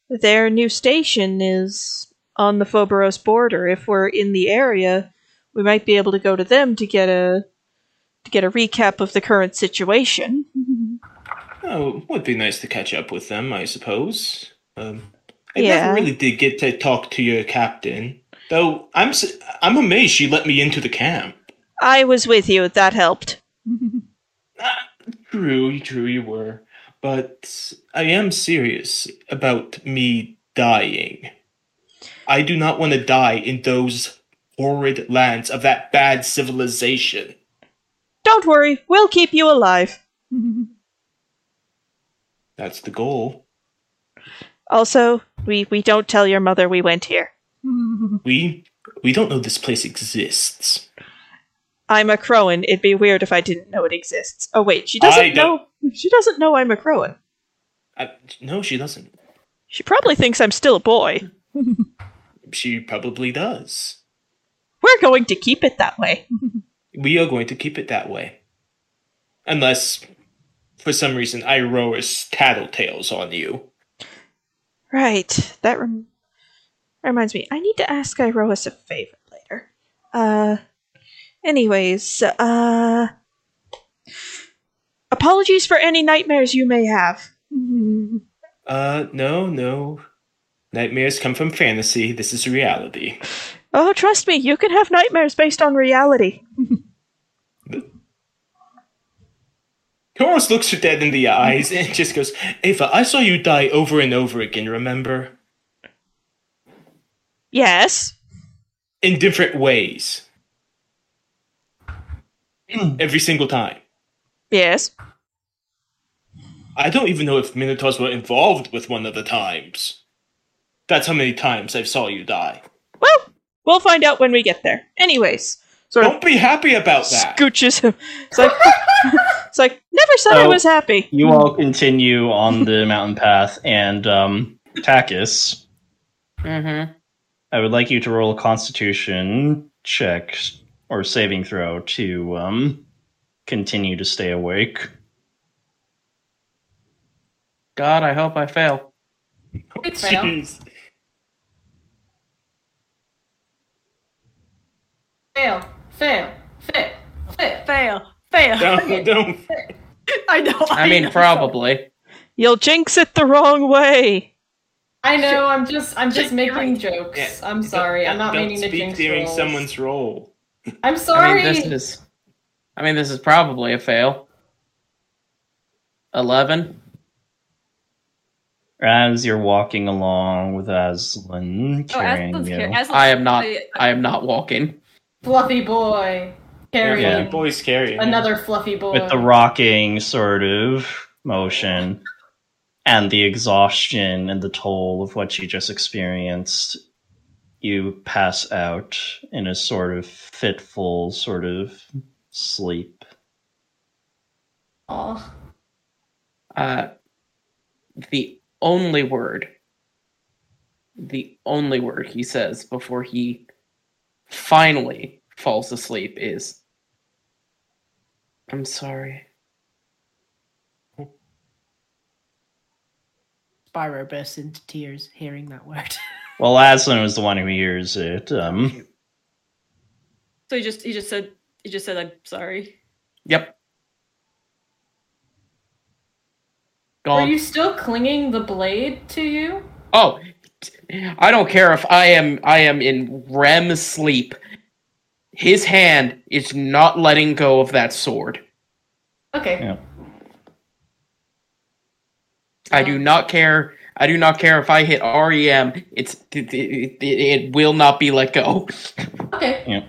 their new station is on the Phoberos border. If we're in the area, we might be able to go to them to get a to get a recap of the current situation. Oh, would be nice to catch up with them, I suppose. Um, I Yeah. never really did get to talk to your captain, though. I'm I'm amazed she let me into the camp. I was with you. That helped. Ah, true, true, you were, but I am serious about me dying. I do not want to die in those horrid lands of that bad civilization. Don't worry, we'll keep you alive. That's the goal. Also, we we don't tell your mother we went here. We we don't know this place exists. I'm a Akroan. It'd be weird if I didn't know it exists. Oh wait, she doesn't know. She doesn't know I'm a Akroan. I, no, she doesn't. She probably thinks I'm still a boy. She probably does. We're going to keep it that way. We are going to keep it that way. Unless, for some reason, I Iroas tattletales on you. Right. That rem- reminds me. I need to ask Iroas a favor later. Uh. Anyways, uh. Apologies for any nightmares you may have. Uh, no, no. Nightmares come from fantasy. This is reality. Oh, trust me, you can have nightmares based on reality. Tauros looks her dead in the eyes and just goes, Ava, I saw you die over and over again, remember? Yes. In different ways. Every single time. Yes. I don't even know if Minotaurs were involved with one of the times. That's how many times I saw you die. Well, we'll find out when we get there. Anyways, sort Don't be happy about that. scooches him. It's like, it's like never said I was happy. You all continue on the mountain path, and um, Takis, Mm-hmm. I would like you to roll a Constitution check or saving throw to um, continue to stay awake. God, I hope I fail. Please fail. Fail. Fail. Fail. Fail. Fail. Fail. Don't, don't. I know. I mean, know. probably. You'll jinx it the wrong way. I know. I'm just. I'm just making jokes. Yeah, I'm sorry. I'm not don't meaning to speak jinx during rolls. someone's role. I'm sorry. I sorry. mean, this is. I mean, this is probably a fail. Eleven. As you're walking along with Aslan Oh, carrying Aslan's you, here. Aslan's- I am not. I- I am not walking. fluffy boy. Carrying Yeah. Boys carry. him. another fluffy boy. with the rocking sort of motion and the exhaustion and the toll of what you just experienced, you pass out in a sort of fitful sort of sleep. Aw. Uh, the only word, the only word he says before he finally falls asleep is, "I'm sorry." Spyro bursts into tears hearing that word. Well, Aslan was the one who hears it. Um, So he just he just said he just said I'm sorry. Yep. Go Are you still clinging the blade to you? Oh, I don't care if I am I am in REM sleep. His hand is not letting go of that sword. Okay. Yeah. I do not care. I do not care if I hit REM. It's it, it, it, it will not be let go. Okay. Yeah.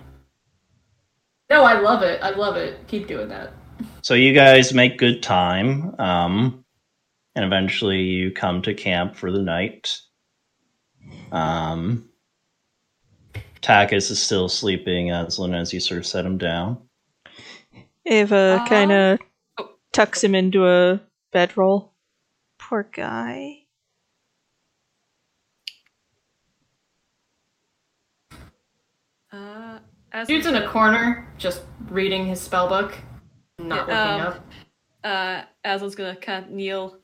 No, I love it. I love it. Keep doing that. so you guys make good time, um, and eventually you come to camp for the night. Um, Takis is still sleeping, Aslan, as you sort of set him down. Ava Uh, kind of oh. tucks him into a bedroll. Poor guy. Uh, as Jude's in a corner, just reading his spell book. Not Yeah, looking um, up. uh, Aslan's gonna kind of kneel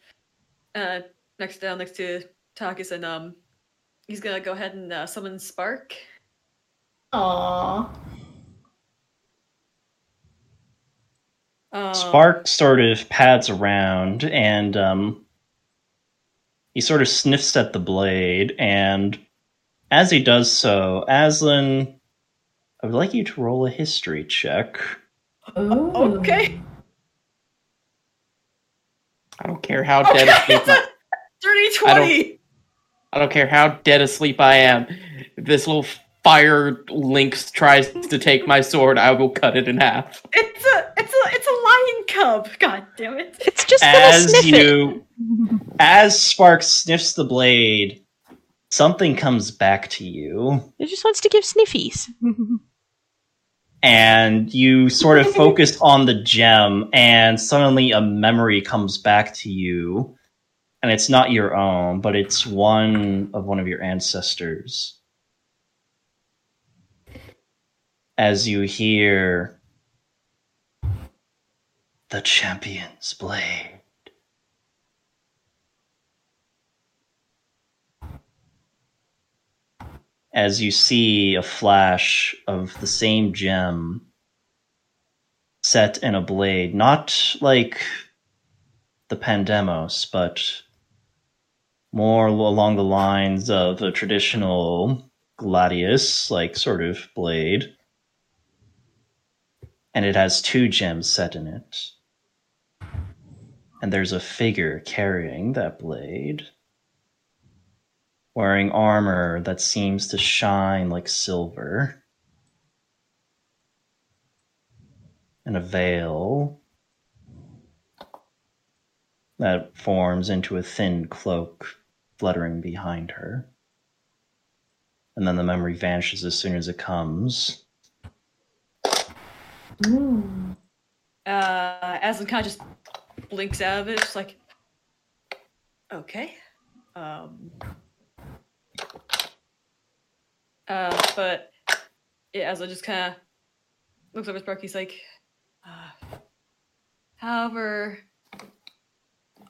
uh, next down next to Takis and um, he's gonna go ahead and uh, summon Spark. Aww. Spark sort of pads around and um, he sort of sniffs at the blade. And as he does so, Aslan, I would like you to roll a history check. Ooh. Okay. I don't care how dead asleep. it's a dirty I don't- I don't care how dead asleep I am. This little fire lynx tries to take my sword, I will cut it in half. It's a it's a it's a lion cub. God damn it. It's just gonna As sniff it. you, as Spark sniffs the blade, something comes back to you. It just wants to give sniffies. and you sort of focus on the gem and suddenly a memory comes back to you and it's not your own but it's one of one of your ancestors as you hear the champion's blade as you see a flash of the same gem set in a blade, not like the Pandemos, but more along the lines of a traditional gladius, like sort of blade. And it has two gems set in it. And there's a figure carrying that blade wearing armor that seems to shine like silver, and a veil that forms into a thin cloak fluttering behind her. And then the memory vanishes as soon as it comes. Ooh. Uh, Aslan kind of just blinks out of it, just like, okay. Um, uh, but yeah, Aslan just kind of looks over at Spark. He's like, uh, however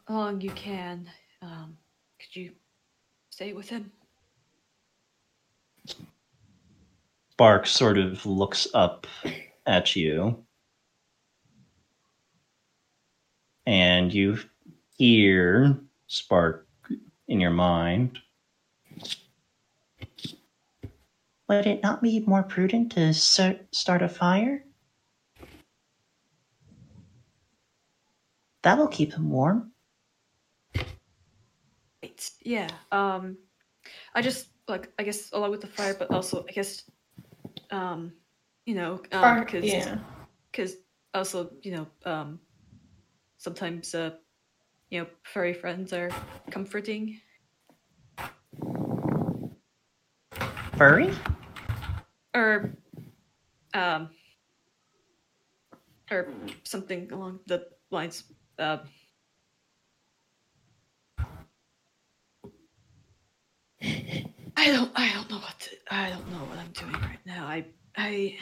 long you can, um, could you stay with him? Spark sort of looks up at you. And you hear Spark in your mind. Would it not be more prudent to start, start a fire? That will keep him warm. Right. Yeah. Um, I just like I guess along with the fire, but also I guess, um, you know, um, because yeah. because also you know um sometimes uh you know furry friends are comforting Furry? or um or something along the lines uh I don't I don't know what to, I don't know what I'm doing right now. I I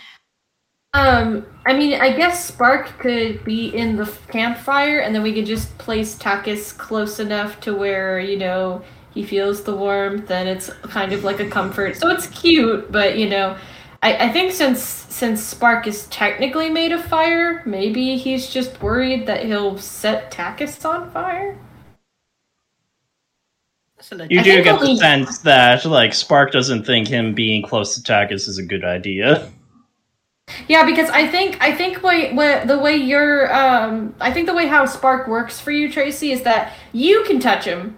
Um, I mean, I guess Spark could be in the campfire, and then we could just place Takis close enough to where you know he feels the warmth, and it's kind of like a comfort. So it's cute, but you know, I, I think since since Spark is technically made of fire, maybe he's just worried that he'll set Takis on fire. That's You I do get the only- sense that, like, Spark doesn't think him being close to Takis is a good idea. Yeah, because I think I think way, way the way you're um I think the way how Spark works for you, Tracy, is that you can touch him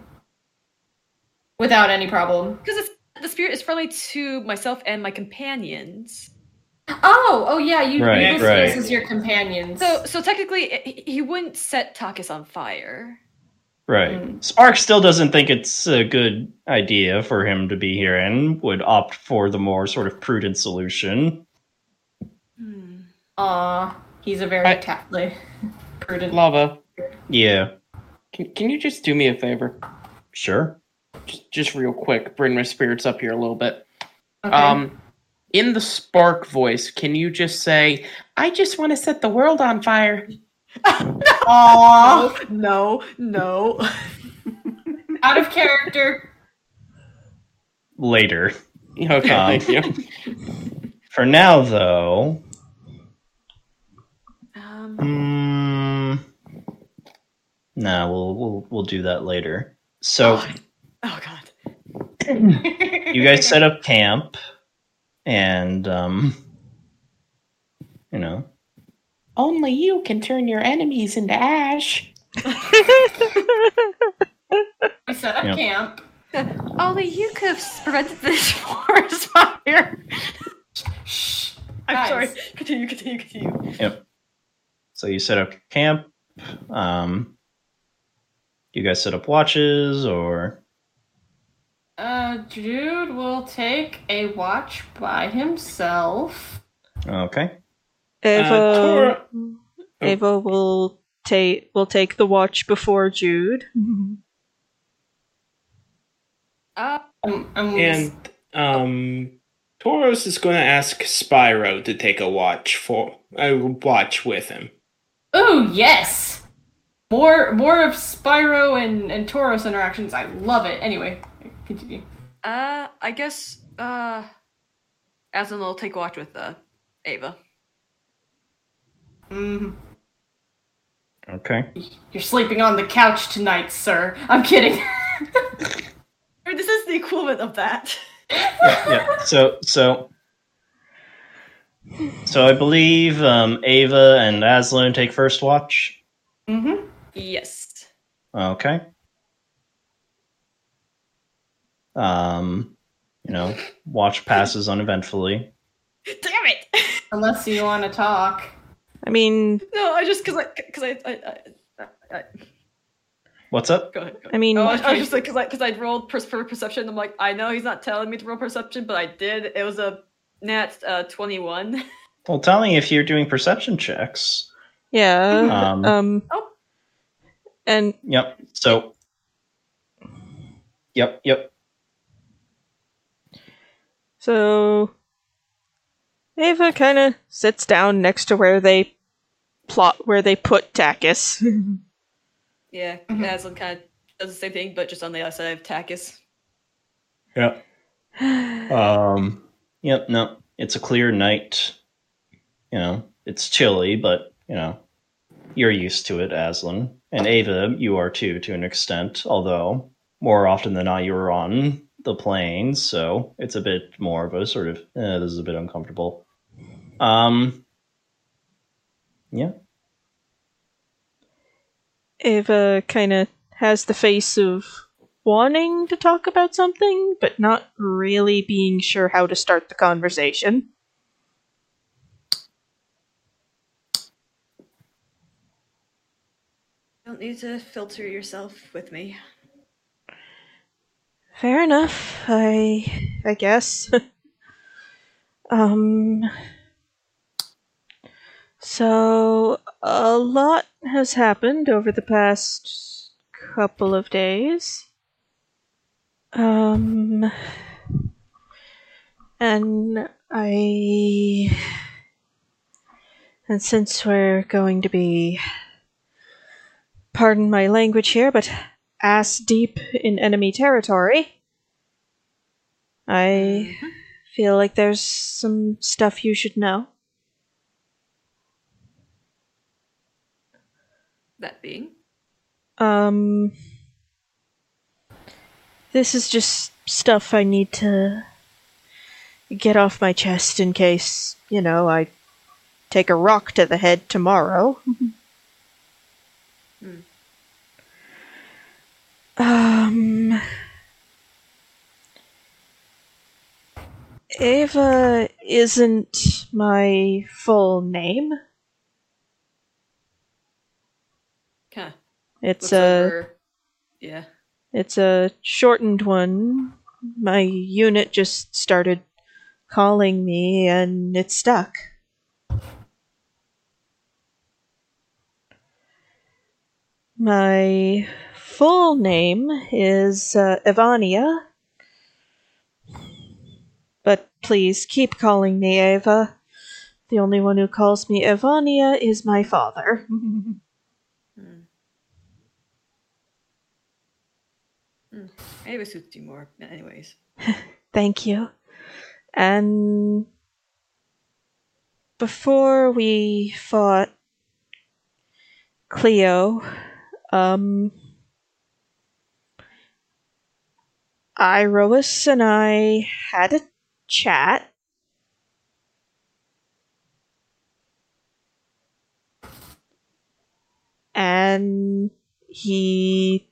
without any problem. because the spirit is friendly to myself and my companions. Oh, oh yeah, you Right, use right. as your companions. So so technically he- he wouldn't set Takis on fire. Right. Mm. Spark still doesn't think it's a good idea for him to be here and would opt for the more sort of prudent solution. Hmm. Aw, he's a very I- tactly, prudent. Lava, Yeah, can, can you just do me a favor? sure. Just, just real quick, bring my spirits up here a little bit. Okay. Um, in the spark voice, can you just say, "I just want to set the world on fire"? Aww. No, no. Out of character. Later. Okay, Um, thank you. For now, though, Um, mm, nah, we'll we'll we'll do that later. So oh god. you guys set up camp, and um, you know, Only you can turn your enemies into ash. We set up Yep. camp. Ollie, you could have prevented this forest fire. Shh. I'm Guys. sorry. Continue, continue, continue. Yep. So you set up camp. Um, you guys set up watches, or Uh, Jude will take a watch by himself. okay, Ava, Tora- Ava will take will take the watch before Jude. Uh, Um, um, And um, Tauros is going to ask Spyro to take a watch for a watch with him. Oh yes! More more of Spyro and, and Tauros interactions. I love it. Anyway, continue. uh, I guess, uh, Aslan will take watch with, uh, Ava. Hmm okay. You're sleeping on the couch tonight, sir. I'm kidding. This is the equivalent of that. yeah. So so so I believe um, Ava and Aslan take first watch. Mm hmm Yes. Okay. Um, you know, watch passes uneventfully. Damn it! Unless you want to talk. I mean, no, I just, cause I, cause I, I, I, I, I What's up? go ahead. Go ahead. I mean, Oh, I, was- I was just like, cause I, cause I rolled per, per perception. I'm like, I know he's not telling me to roll perception, but I did. It was a nat uh, 21. Well, tell me if you're doing perception checks. yeah. Um, Um. Oh. And Yep. So. Yep. Yep. so Ava kind of sits down next to where they plot where they put Takis. yeah, Mhm. Aslan kind of does the same thing, but just on the other side of Takis. Yep. Um. Yep. No, it's a clear night. You know, it's chilly, but you know, you're used to it, Aslan, and Ava. You are too, to an extent. Although more often than not, you're on the plains, so it's a bit more of a sort of. Eh, this is a bit uncomfortable. Um. Yeah. Ava kind of has the face of wanting to talk about something, but not really being sure how to start the conversation. Don't need to filter yourself with me. Fair enough. I I guess. um so a lot has happened over the past couple of days. Um and I and since we're going to be pardon my language here, but ass deep in enemy territory. I feel like there's some stuff you should know. That being. Um, this is just stuff I need to get off my chest in case, you know, I take a rock to the head tomorrow. Um, Ava isn't my full name. Huh. It's Looks a over- Yeah. it's a shortened one. My unit just started calling me and it stuck. My full name is uh, Ivania. But please keep calling me Ava. The only one who calls me Ivania is my father. Ava suits you more. Anyways. Thank you. And before we fought Cleo, um, Iroas and I had a chat. And he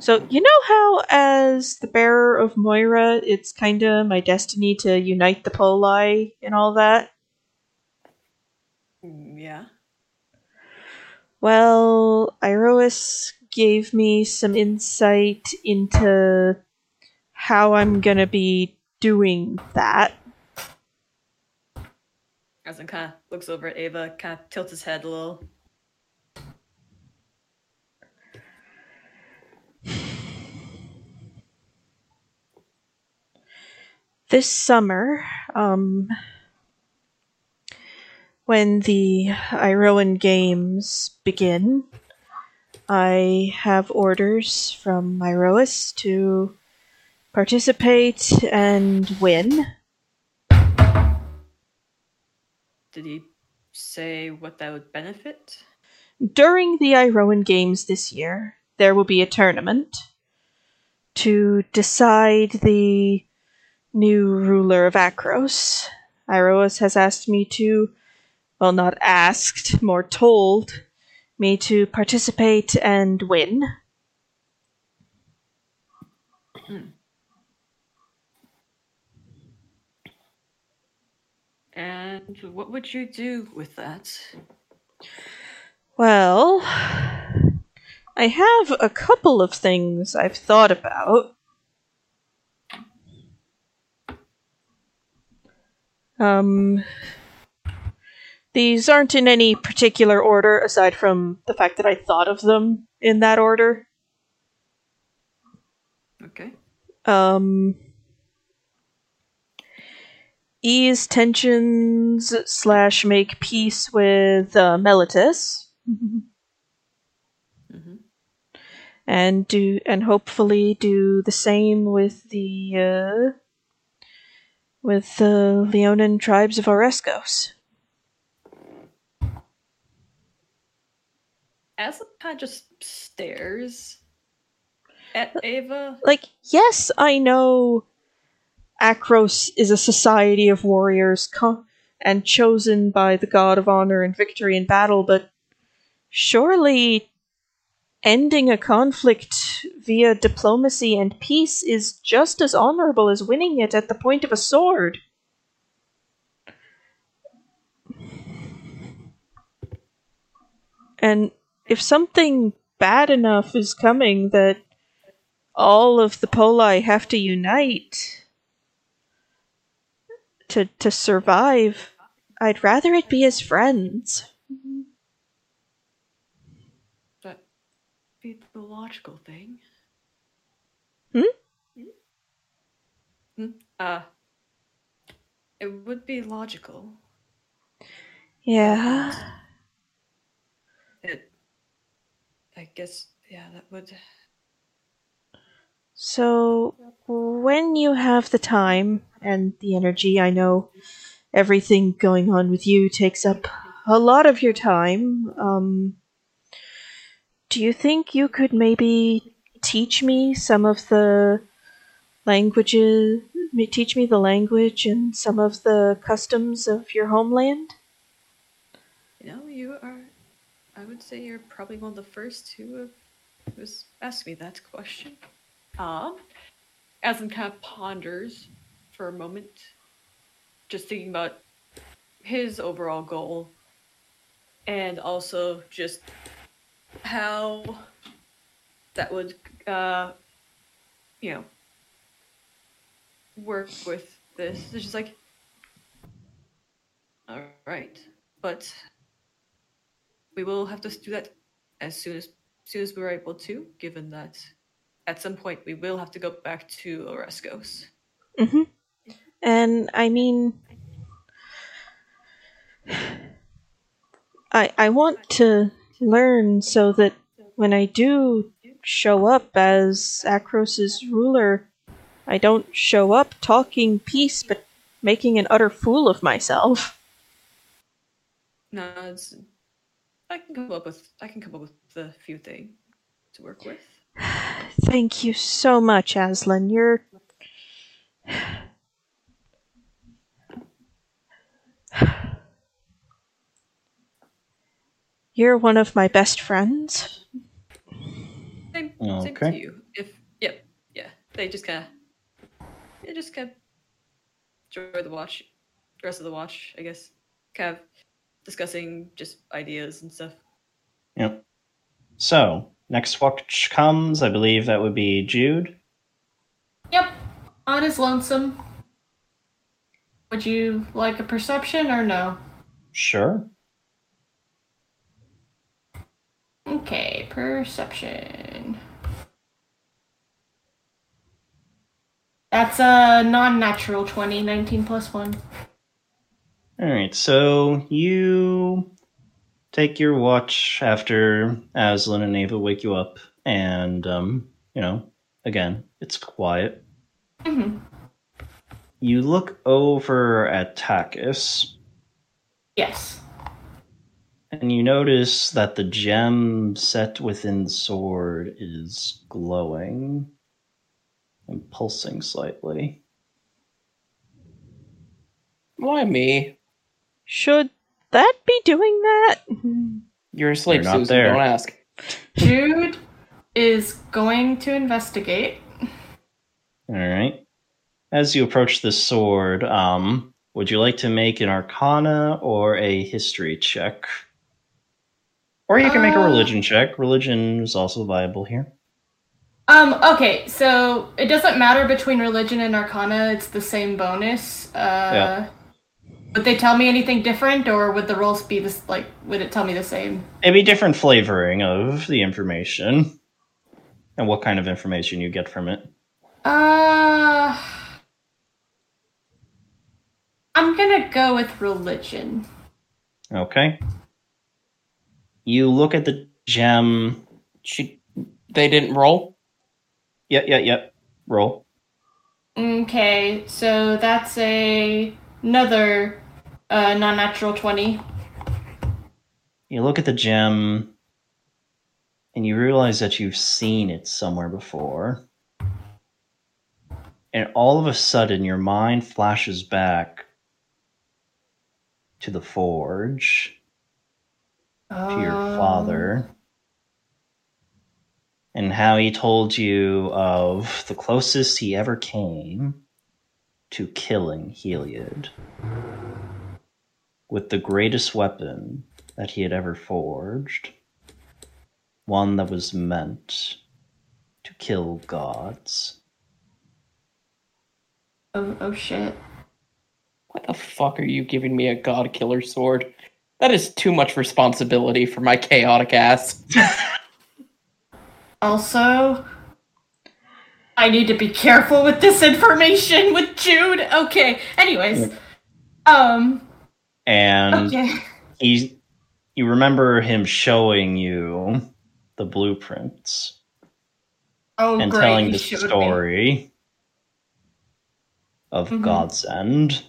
so, you know how, as the bearer of Moira, it's kind of my destiny to unite the Poli and all that? Mm, Yeah. Well, Iroas gave me some insight into how I'm gonna be doing that. As kind of looks over at Ava, kind of tilts his head a little. This summer, um, when the Iroan Games begin, I have orders from Iroas to participate and win. Did he say what that would benefit? During the Iroan Games this year, there will be a tournament to decide the new ruler of Akros. Iroas has asked me to, well, not asked, more told me to participate and win. And what would you do with that? Well, I have a couple of things I've thought about. Um, these aren't in any particular order, aside from the fact that I thought of them in that order. Okay. Um, ease tensions slash make peace with uh, Meletis. hmm and do and hopefully do the same with the uh, with the Leonin tribes of kind of just stares at Ava. Like, yes, I know Akros is a society of warriors co- and chosen by the god of honor and victory in battle, but surely ending a conflict via diplomacy and peace is just as honorable as winning it at the point of a sword. And if something bad enough is coming that all of the poli have to unite to to survive, I'd rather it be as friends. That be the logical thing. Hmm? Hmm? Uh, it would be logical. Yeah. It. I guess, yeah, that would. So, when you have the time and the energy, I know everything going on with you takes up a lot of your time. Um, do you think you could maybe teach me some of the languages? Teach me the language and some of the customs of your homeland? You know, you are. I would say you're probably one of the first who have who's asked me that question. Um, Aslan kind of ponders for a moment, just thinking about his overall goal, and also just how that would, uh, you know, work with this. It's just like, all right, but we will have to do that as soon as soon as we're able to, given that at some point we will have to go back to Oreskos. Mm-hmm. And I mean, I I want to learn so that when I do show up as Akros's ruler. I don't show up talking peace, but making an utter fool of myself. No, it's. I can come up with. I can come up with a few things to work with. Thank you so much, Aslan. You're. You're one of my best friends. Same, same to you. If yep, yeah, they just kind of, they just kind of enjoy the watch, the rest of the watch, I guess. Kind of discussing just ideas and stuff. Yep. So, next watch comes, I believe that would be Jude. Yep, on his lonesome. Would you like a perception or no? Sure. Okay, perception. That's a non-natural 20, 19 plus 1. Alright, so you take your watch after Aslan and Ava wake you up, and, um, you know, again, it's quiet. hmm You look over at Takis, Yes. and you notice that the gem set within the sword is glowing and pulsing slightly. Why me? Should that be doing that? You're asleep, You're not Susan. there. Don't ask. Jude is going to investigate. Alright. As you approach the sword, um, would you like to make an arcana or a history check? Or you can make a Uh, religion check. Religion is also viable here. Um, okay, so it doesn't matter between religion and arcana, it's the same bonus. Uh Yeah. would they tell me anything different or would the rolls be this like would it tell me the same? It'd be different flavoring of the information and what kind of information you get from it. Uh I'm gonna go with religion. Okay. You look at the gem. She, they didn't roll. Yep, yep, yep. Roll. Okay, so that's a another uh non-natural 20. You look at the gem and you realize that you've seen it somewhere before. And all of a sudden, your mind flashes back to the forge, to your Um, father, and how he told you of the closest he ever came to killing Heliod with the greatest weapon that he had ever forged, one that was meant to kill gods. Oh, oh shit. Why the fuck are you giving me a god killer sword? That is too much responsibility for my chaotic ass. Also, I need to be careful with this information with Jude. Okay. Anyways, um. And Okay. he, you remember him showing you the blueprints Oh, and great. telling he the showed me. story of Mhm. God's End.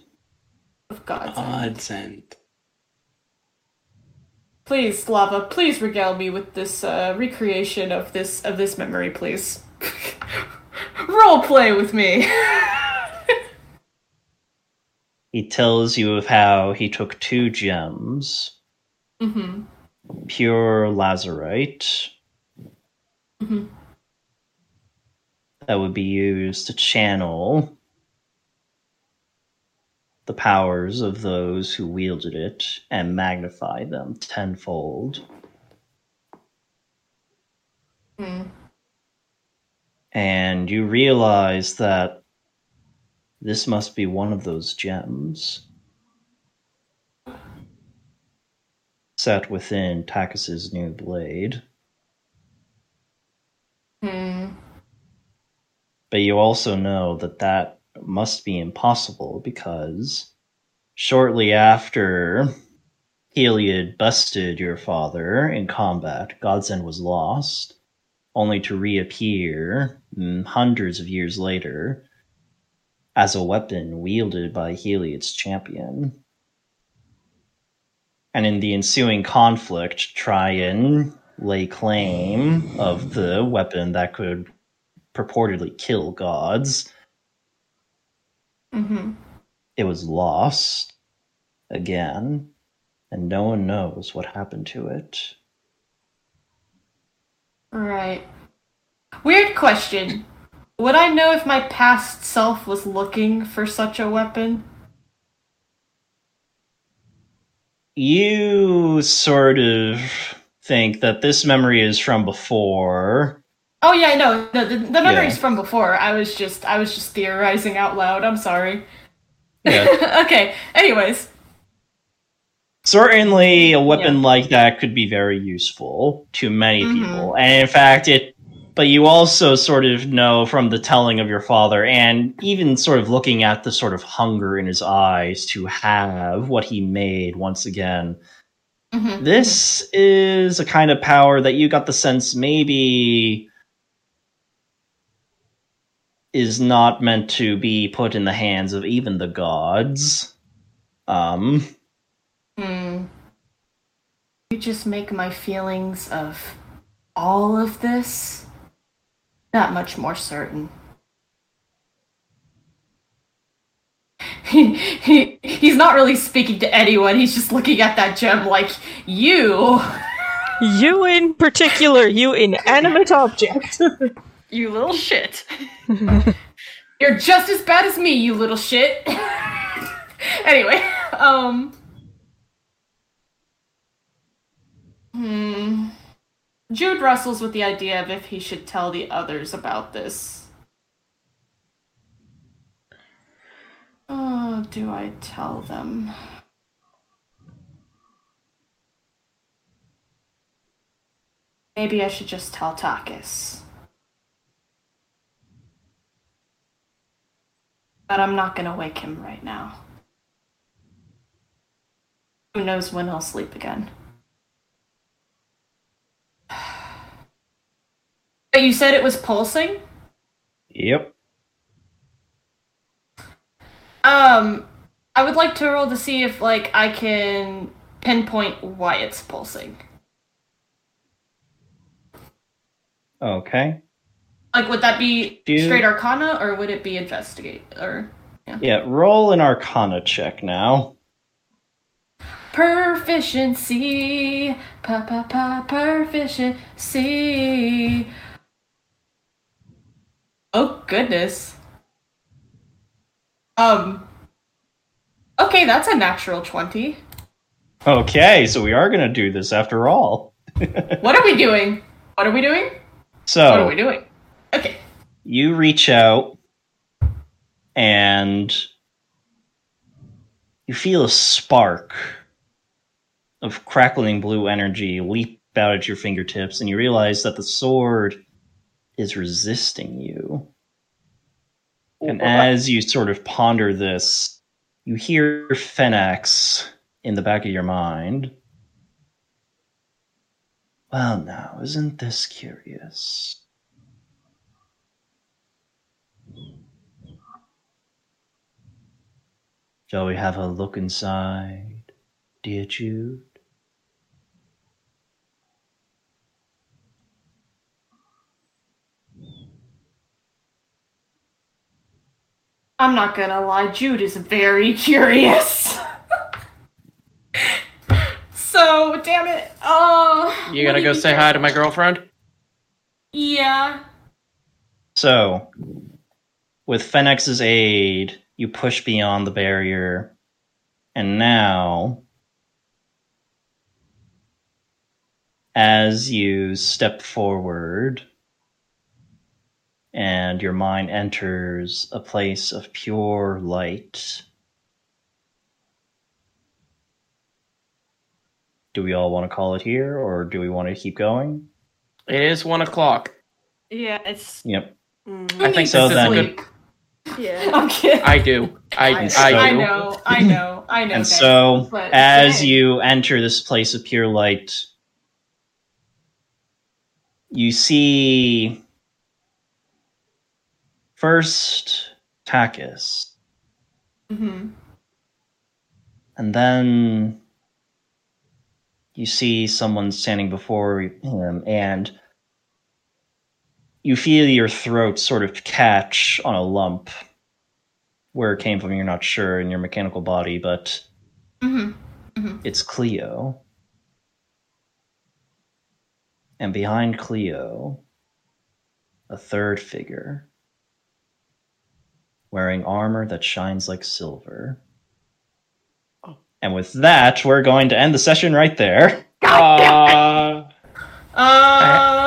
Of God's Godsend. Please, Lava, please regale me with this uh, recreation of this of this memory, please. Role play with me. He tells you of how he took two gems, mm-hmm. pure lazurite, Mhm. that would be used to channel the powers of those who wielded it and magnify them tenfold. Mm. And you realize that this must be one of those gems set within Takis's new blade. Hmm. But you also know that that must be impossible because shortly after Heliod busted your father in combat, Godsend was lost, only to reappear mm, hundreds of years later as a weapon wielded by Heliod's champion. And in the ensuing conflict, try and lay claim of the weapon that could purportedly kill gods. Mm-hmm. It was lost again, and no one knows what happened to it. Right. Weird question. Would I know if my past self was looking for such a weapon? You sort of think that this memory is from before. Oh yeah, no, no the, the memory's Yeah. from before. I was just I was just theorizing out loud. I'm sorry. Yeah. okay. Anyways. Certainly, a weapon like that could be very useful to many Mhm. people. And in fact, it. But you also sort of know from the telling of your father, and even sort of looking at the sort of hunger in his eyes to have what he made once again. Mhm. This is a kind of power that you got the sense maybe is not meant to be put in the hands of even the gods. Um, Hmm. You just make my feelings of all of this that much more certain. He, he, he's not really speaking to anyone, he's just looking at that gem like, you! You in particular, you inanimate object. You little shit. You're just as bad as me, you little shit! anyway, um. Hmm. Jude wrestles with the idea of if he should tell the others about this. Oh, do I tell them? Maybe I should just tell Takis. But I'm not gonna wake him right now. Who knows when he'll sleep again? But you said it was pulsing? yep. Um, I would like to roll to see if, like, I can pinpoint why it's pulsing. Okay. Like, would that be Do- straight arcana, or would it be investigate? Or Yeah, yeah, roll an arcana check now. proficiency, pa pa pa, proficiency. Oh goodness. Um. Okay, that's a natural twenty. Okay, so we are going to do this after all. What are we doing? What are we doing? So, what are we doing? Okay. you reach out and you feel a spark of crackling blue energy leap out at your fingertips, and you realize that the sword is resisting you. And as you sort of ponder this, you hear Phenax in the back of your mind. Well, now, isn't this curious? Shall we have a look inside, dear Jude? I'm not gonna lie, Jude is very curious. so, damn it. Uh, You what gonna go you say think? hi to my girlfriend? Yeah. So, with Phenax's aid, you push beyond the barrier, and now, as you step forward, and your mind enters a place of pure light. Do we all want to call it here, or do we want to keep going? It is one o'clock. Yeah, it's. Yep. mm, I think So this then- is a good. Yeah. I'm kidding. I do. I, And I, so- do. I know, I know, I know. And guys, so, but as dang. you enter this place of pure light, you see first Takis, Mm-hmm. and then you see someone standing before him, and you feel your throat sort of catch on a lump. Where it came from, you're not sure in your mechanical body, but Mm-hmm. it's Cleo. And behind Cleo, a third figure wearing armor that shines like silver. And with that, we're going to end the session right there. Uh, Uh,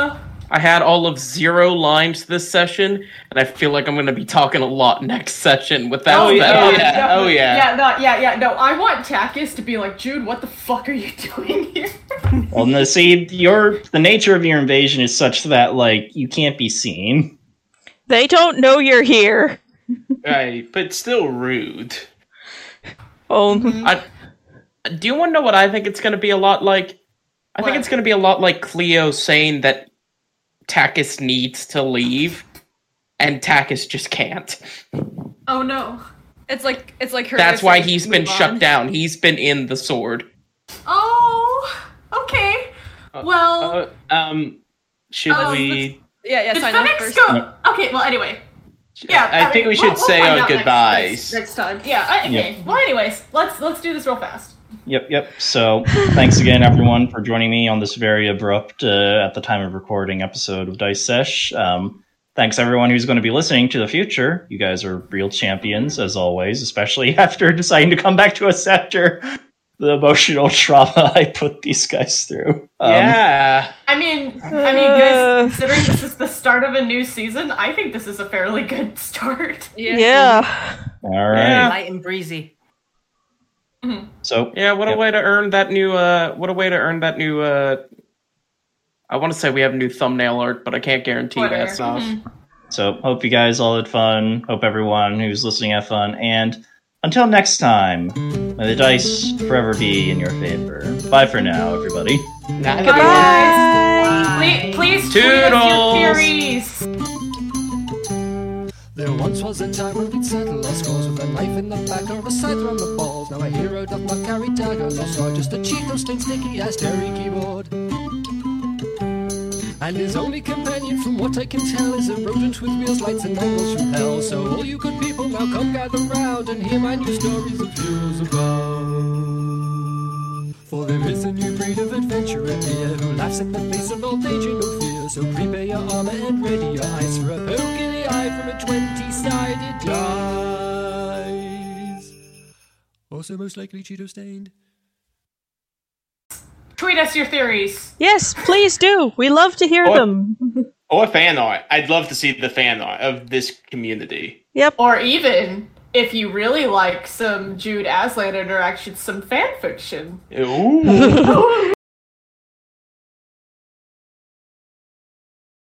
I had all of zero lines this session, and I feel like I'm going to be talking a lot next session without Oh, yeah, that. oh, yeah, oh, oh yeah. Yeah, no, yeah, yeah. No, I want Takis to be like, Jude, what the fuck are you doing here? Well, no, see, your the nature of your invasion is such that like you can't be seen. They don't know you're here. right, but still rude. Oh, I, do you want to know what I think it's going to be a lot like? I think it's going to be a lot like Cleo saying that Takis needs to leave, and Takis just can't. Oh no. It's like it's like her. That's why he's been "Move shut down. He's been in the sword. Oh, okay. Well, Uh, um, should Oh, we? Yeah, yeah. did Sign first. go? Okay, well, anyway. Yeah, I think mean, we should we'll- we'll say our out next- goodbyes. Next, next time. Yeah, I- okay. Yep. Well, anyways, let's let's do this real fast. Yep, yep. So, thanks again, everyone, for joining me on this very abrupt, uh, at the time of recording, episode of Dice Sesh. Um, thanks, everyone who's going to be listening to the future. You guys are real champions, as always, especially after deciding to come back to us after the emotional trauma I put these guys through. Um, yeah. I mean, I mean, Uh. guys, considering this is the start of a new season, I think this is a fairly good start. Yeah. yeah. All right. Yeah. Light and breezy. So, Yeah, what a way to earn that new. uh What a way to earn that new. uh I want to say we have a new thumbnail art, but I can't guarantee Whatever. that stuff. Mhm. so hope you guys all had fun. Hope everyone who's listening had fun. And until next time, may the dice forever be in your favor. Bye for now, everybody. Nah, Bye. Bye. Please, please tweet us Toodles. your theories. There once was a time when we'd settle our scores with a knife in the back or a scyther on the balls. Now a hero doth not carry dagger, nor sword, just a Cheeto stain sticky as Terry keyboard. And his only companion, from what I can tell, is a rodent with wheels, lights, and angles from hell. So all you good people now come gather round and hear my new stories of heroes above. For there is a new breed of adventurer here who laughs in the face of age and no fear. So prepare your armor and ready your eyes for a poke in the eye from a twenty-sided dice. Also most likely Cheeto stained. Tweet us your theories. Yes, please do. We love to hear Or- them. Or fan art. I'd love to see the fan art of this community. Yep. Or even, if you really like some Jude Aslan interaction, some fan fiction. Ooh.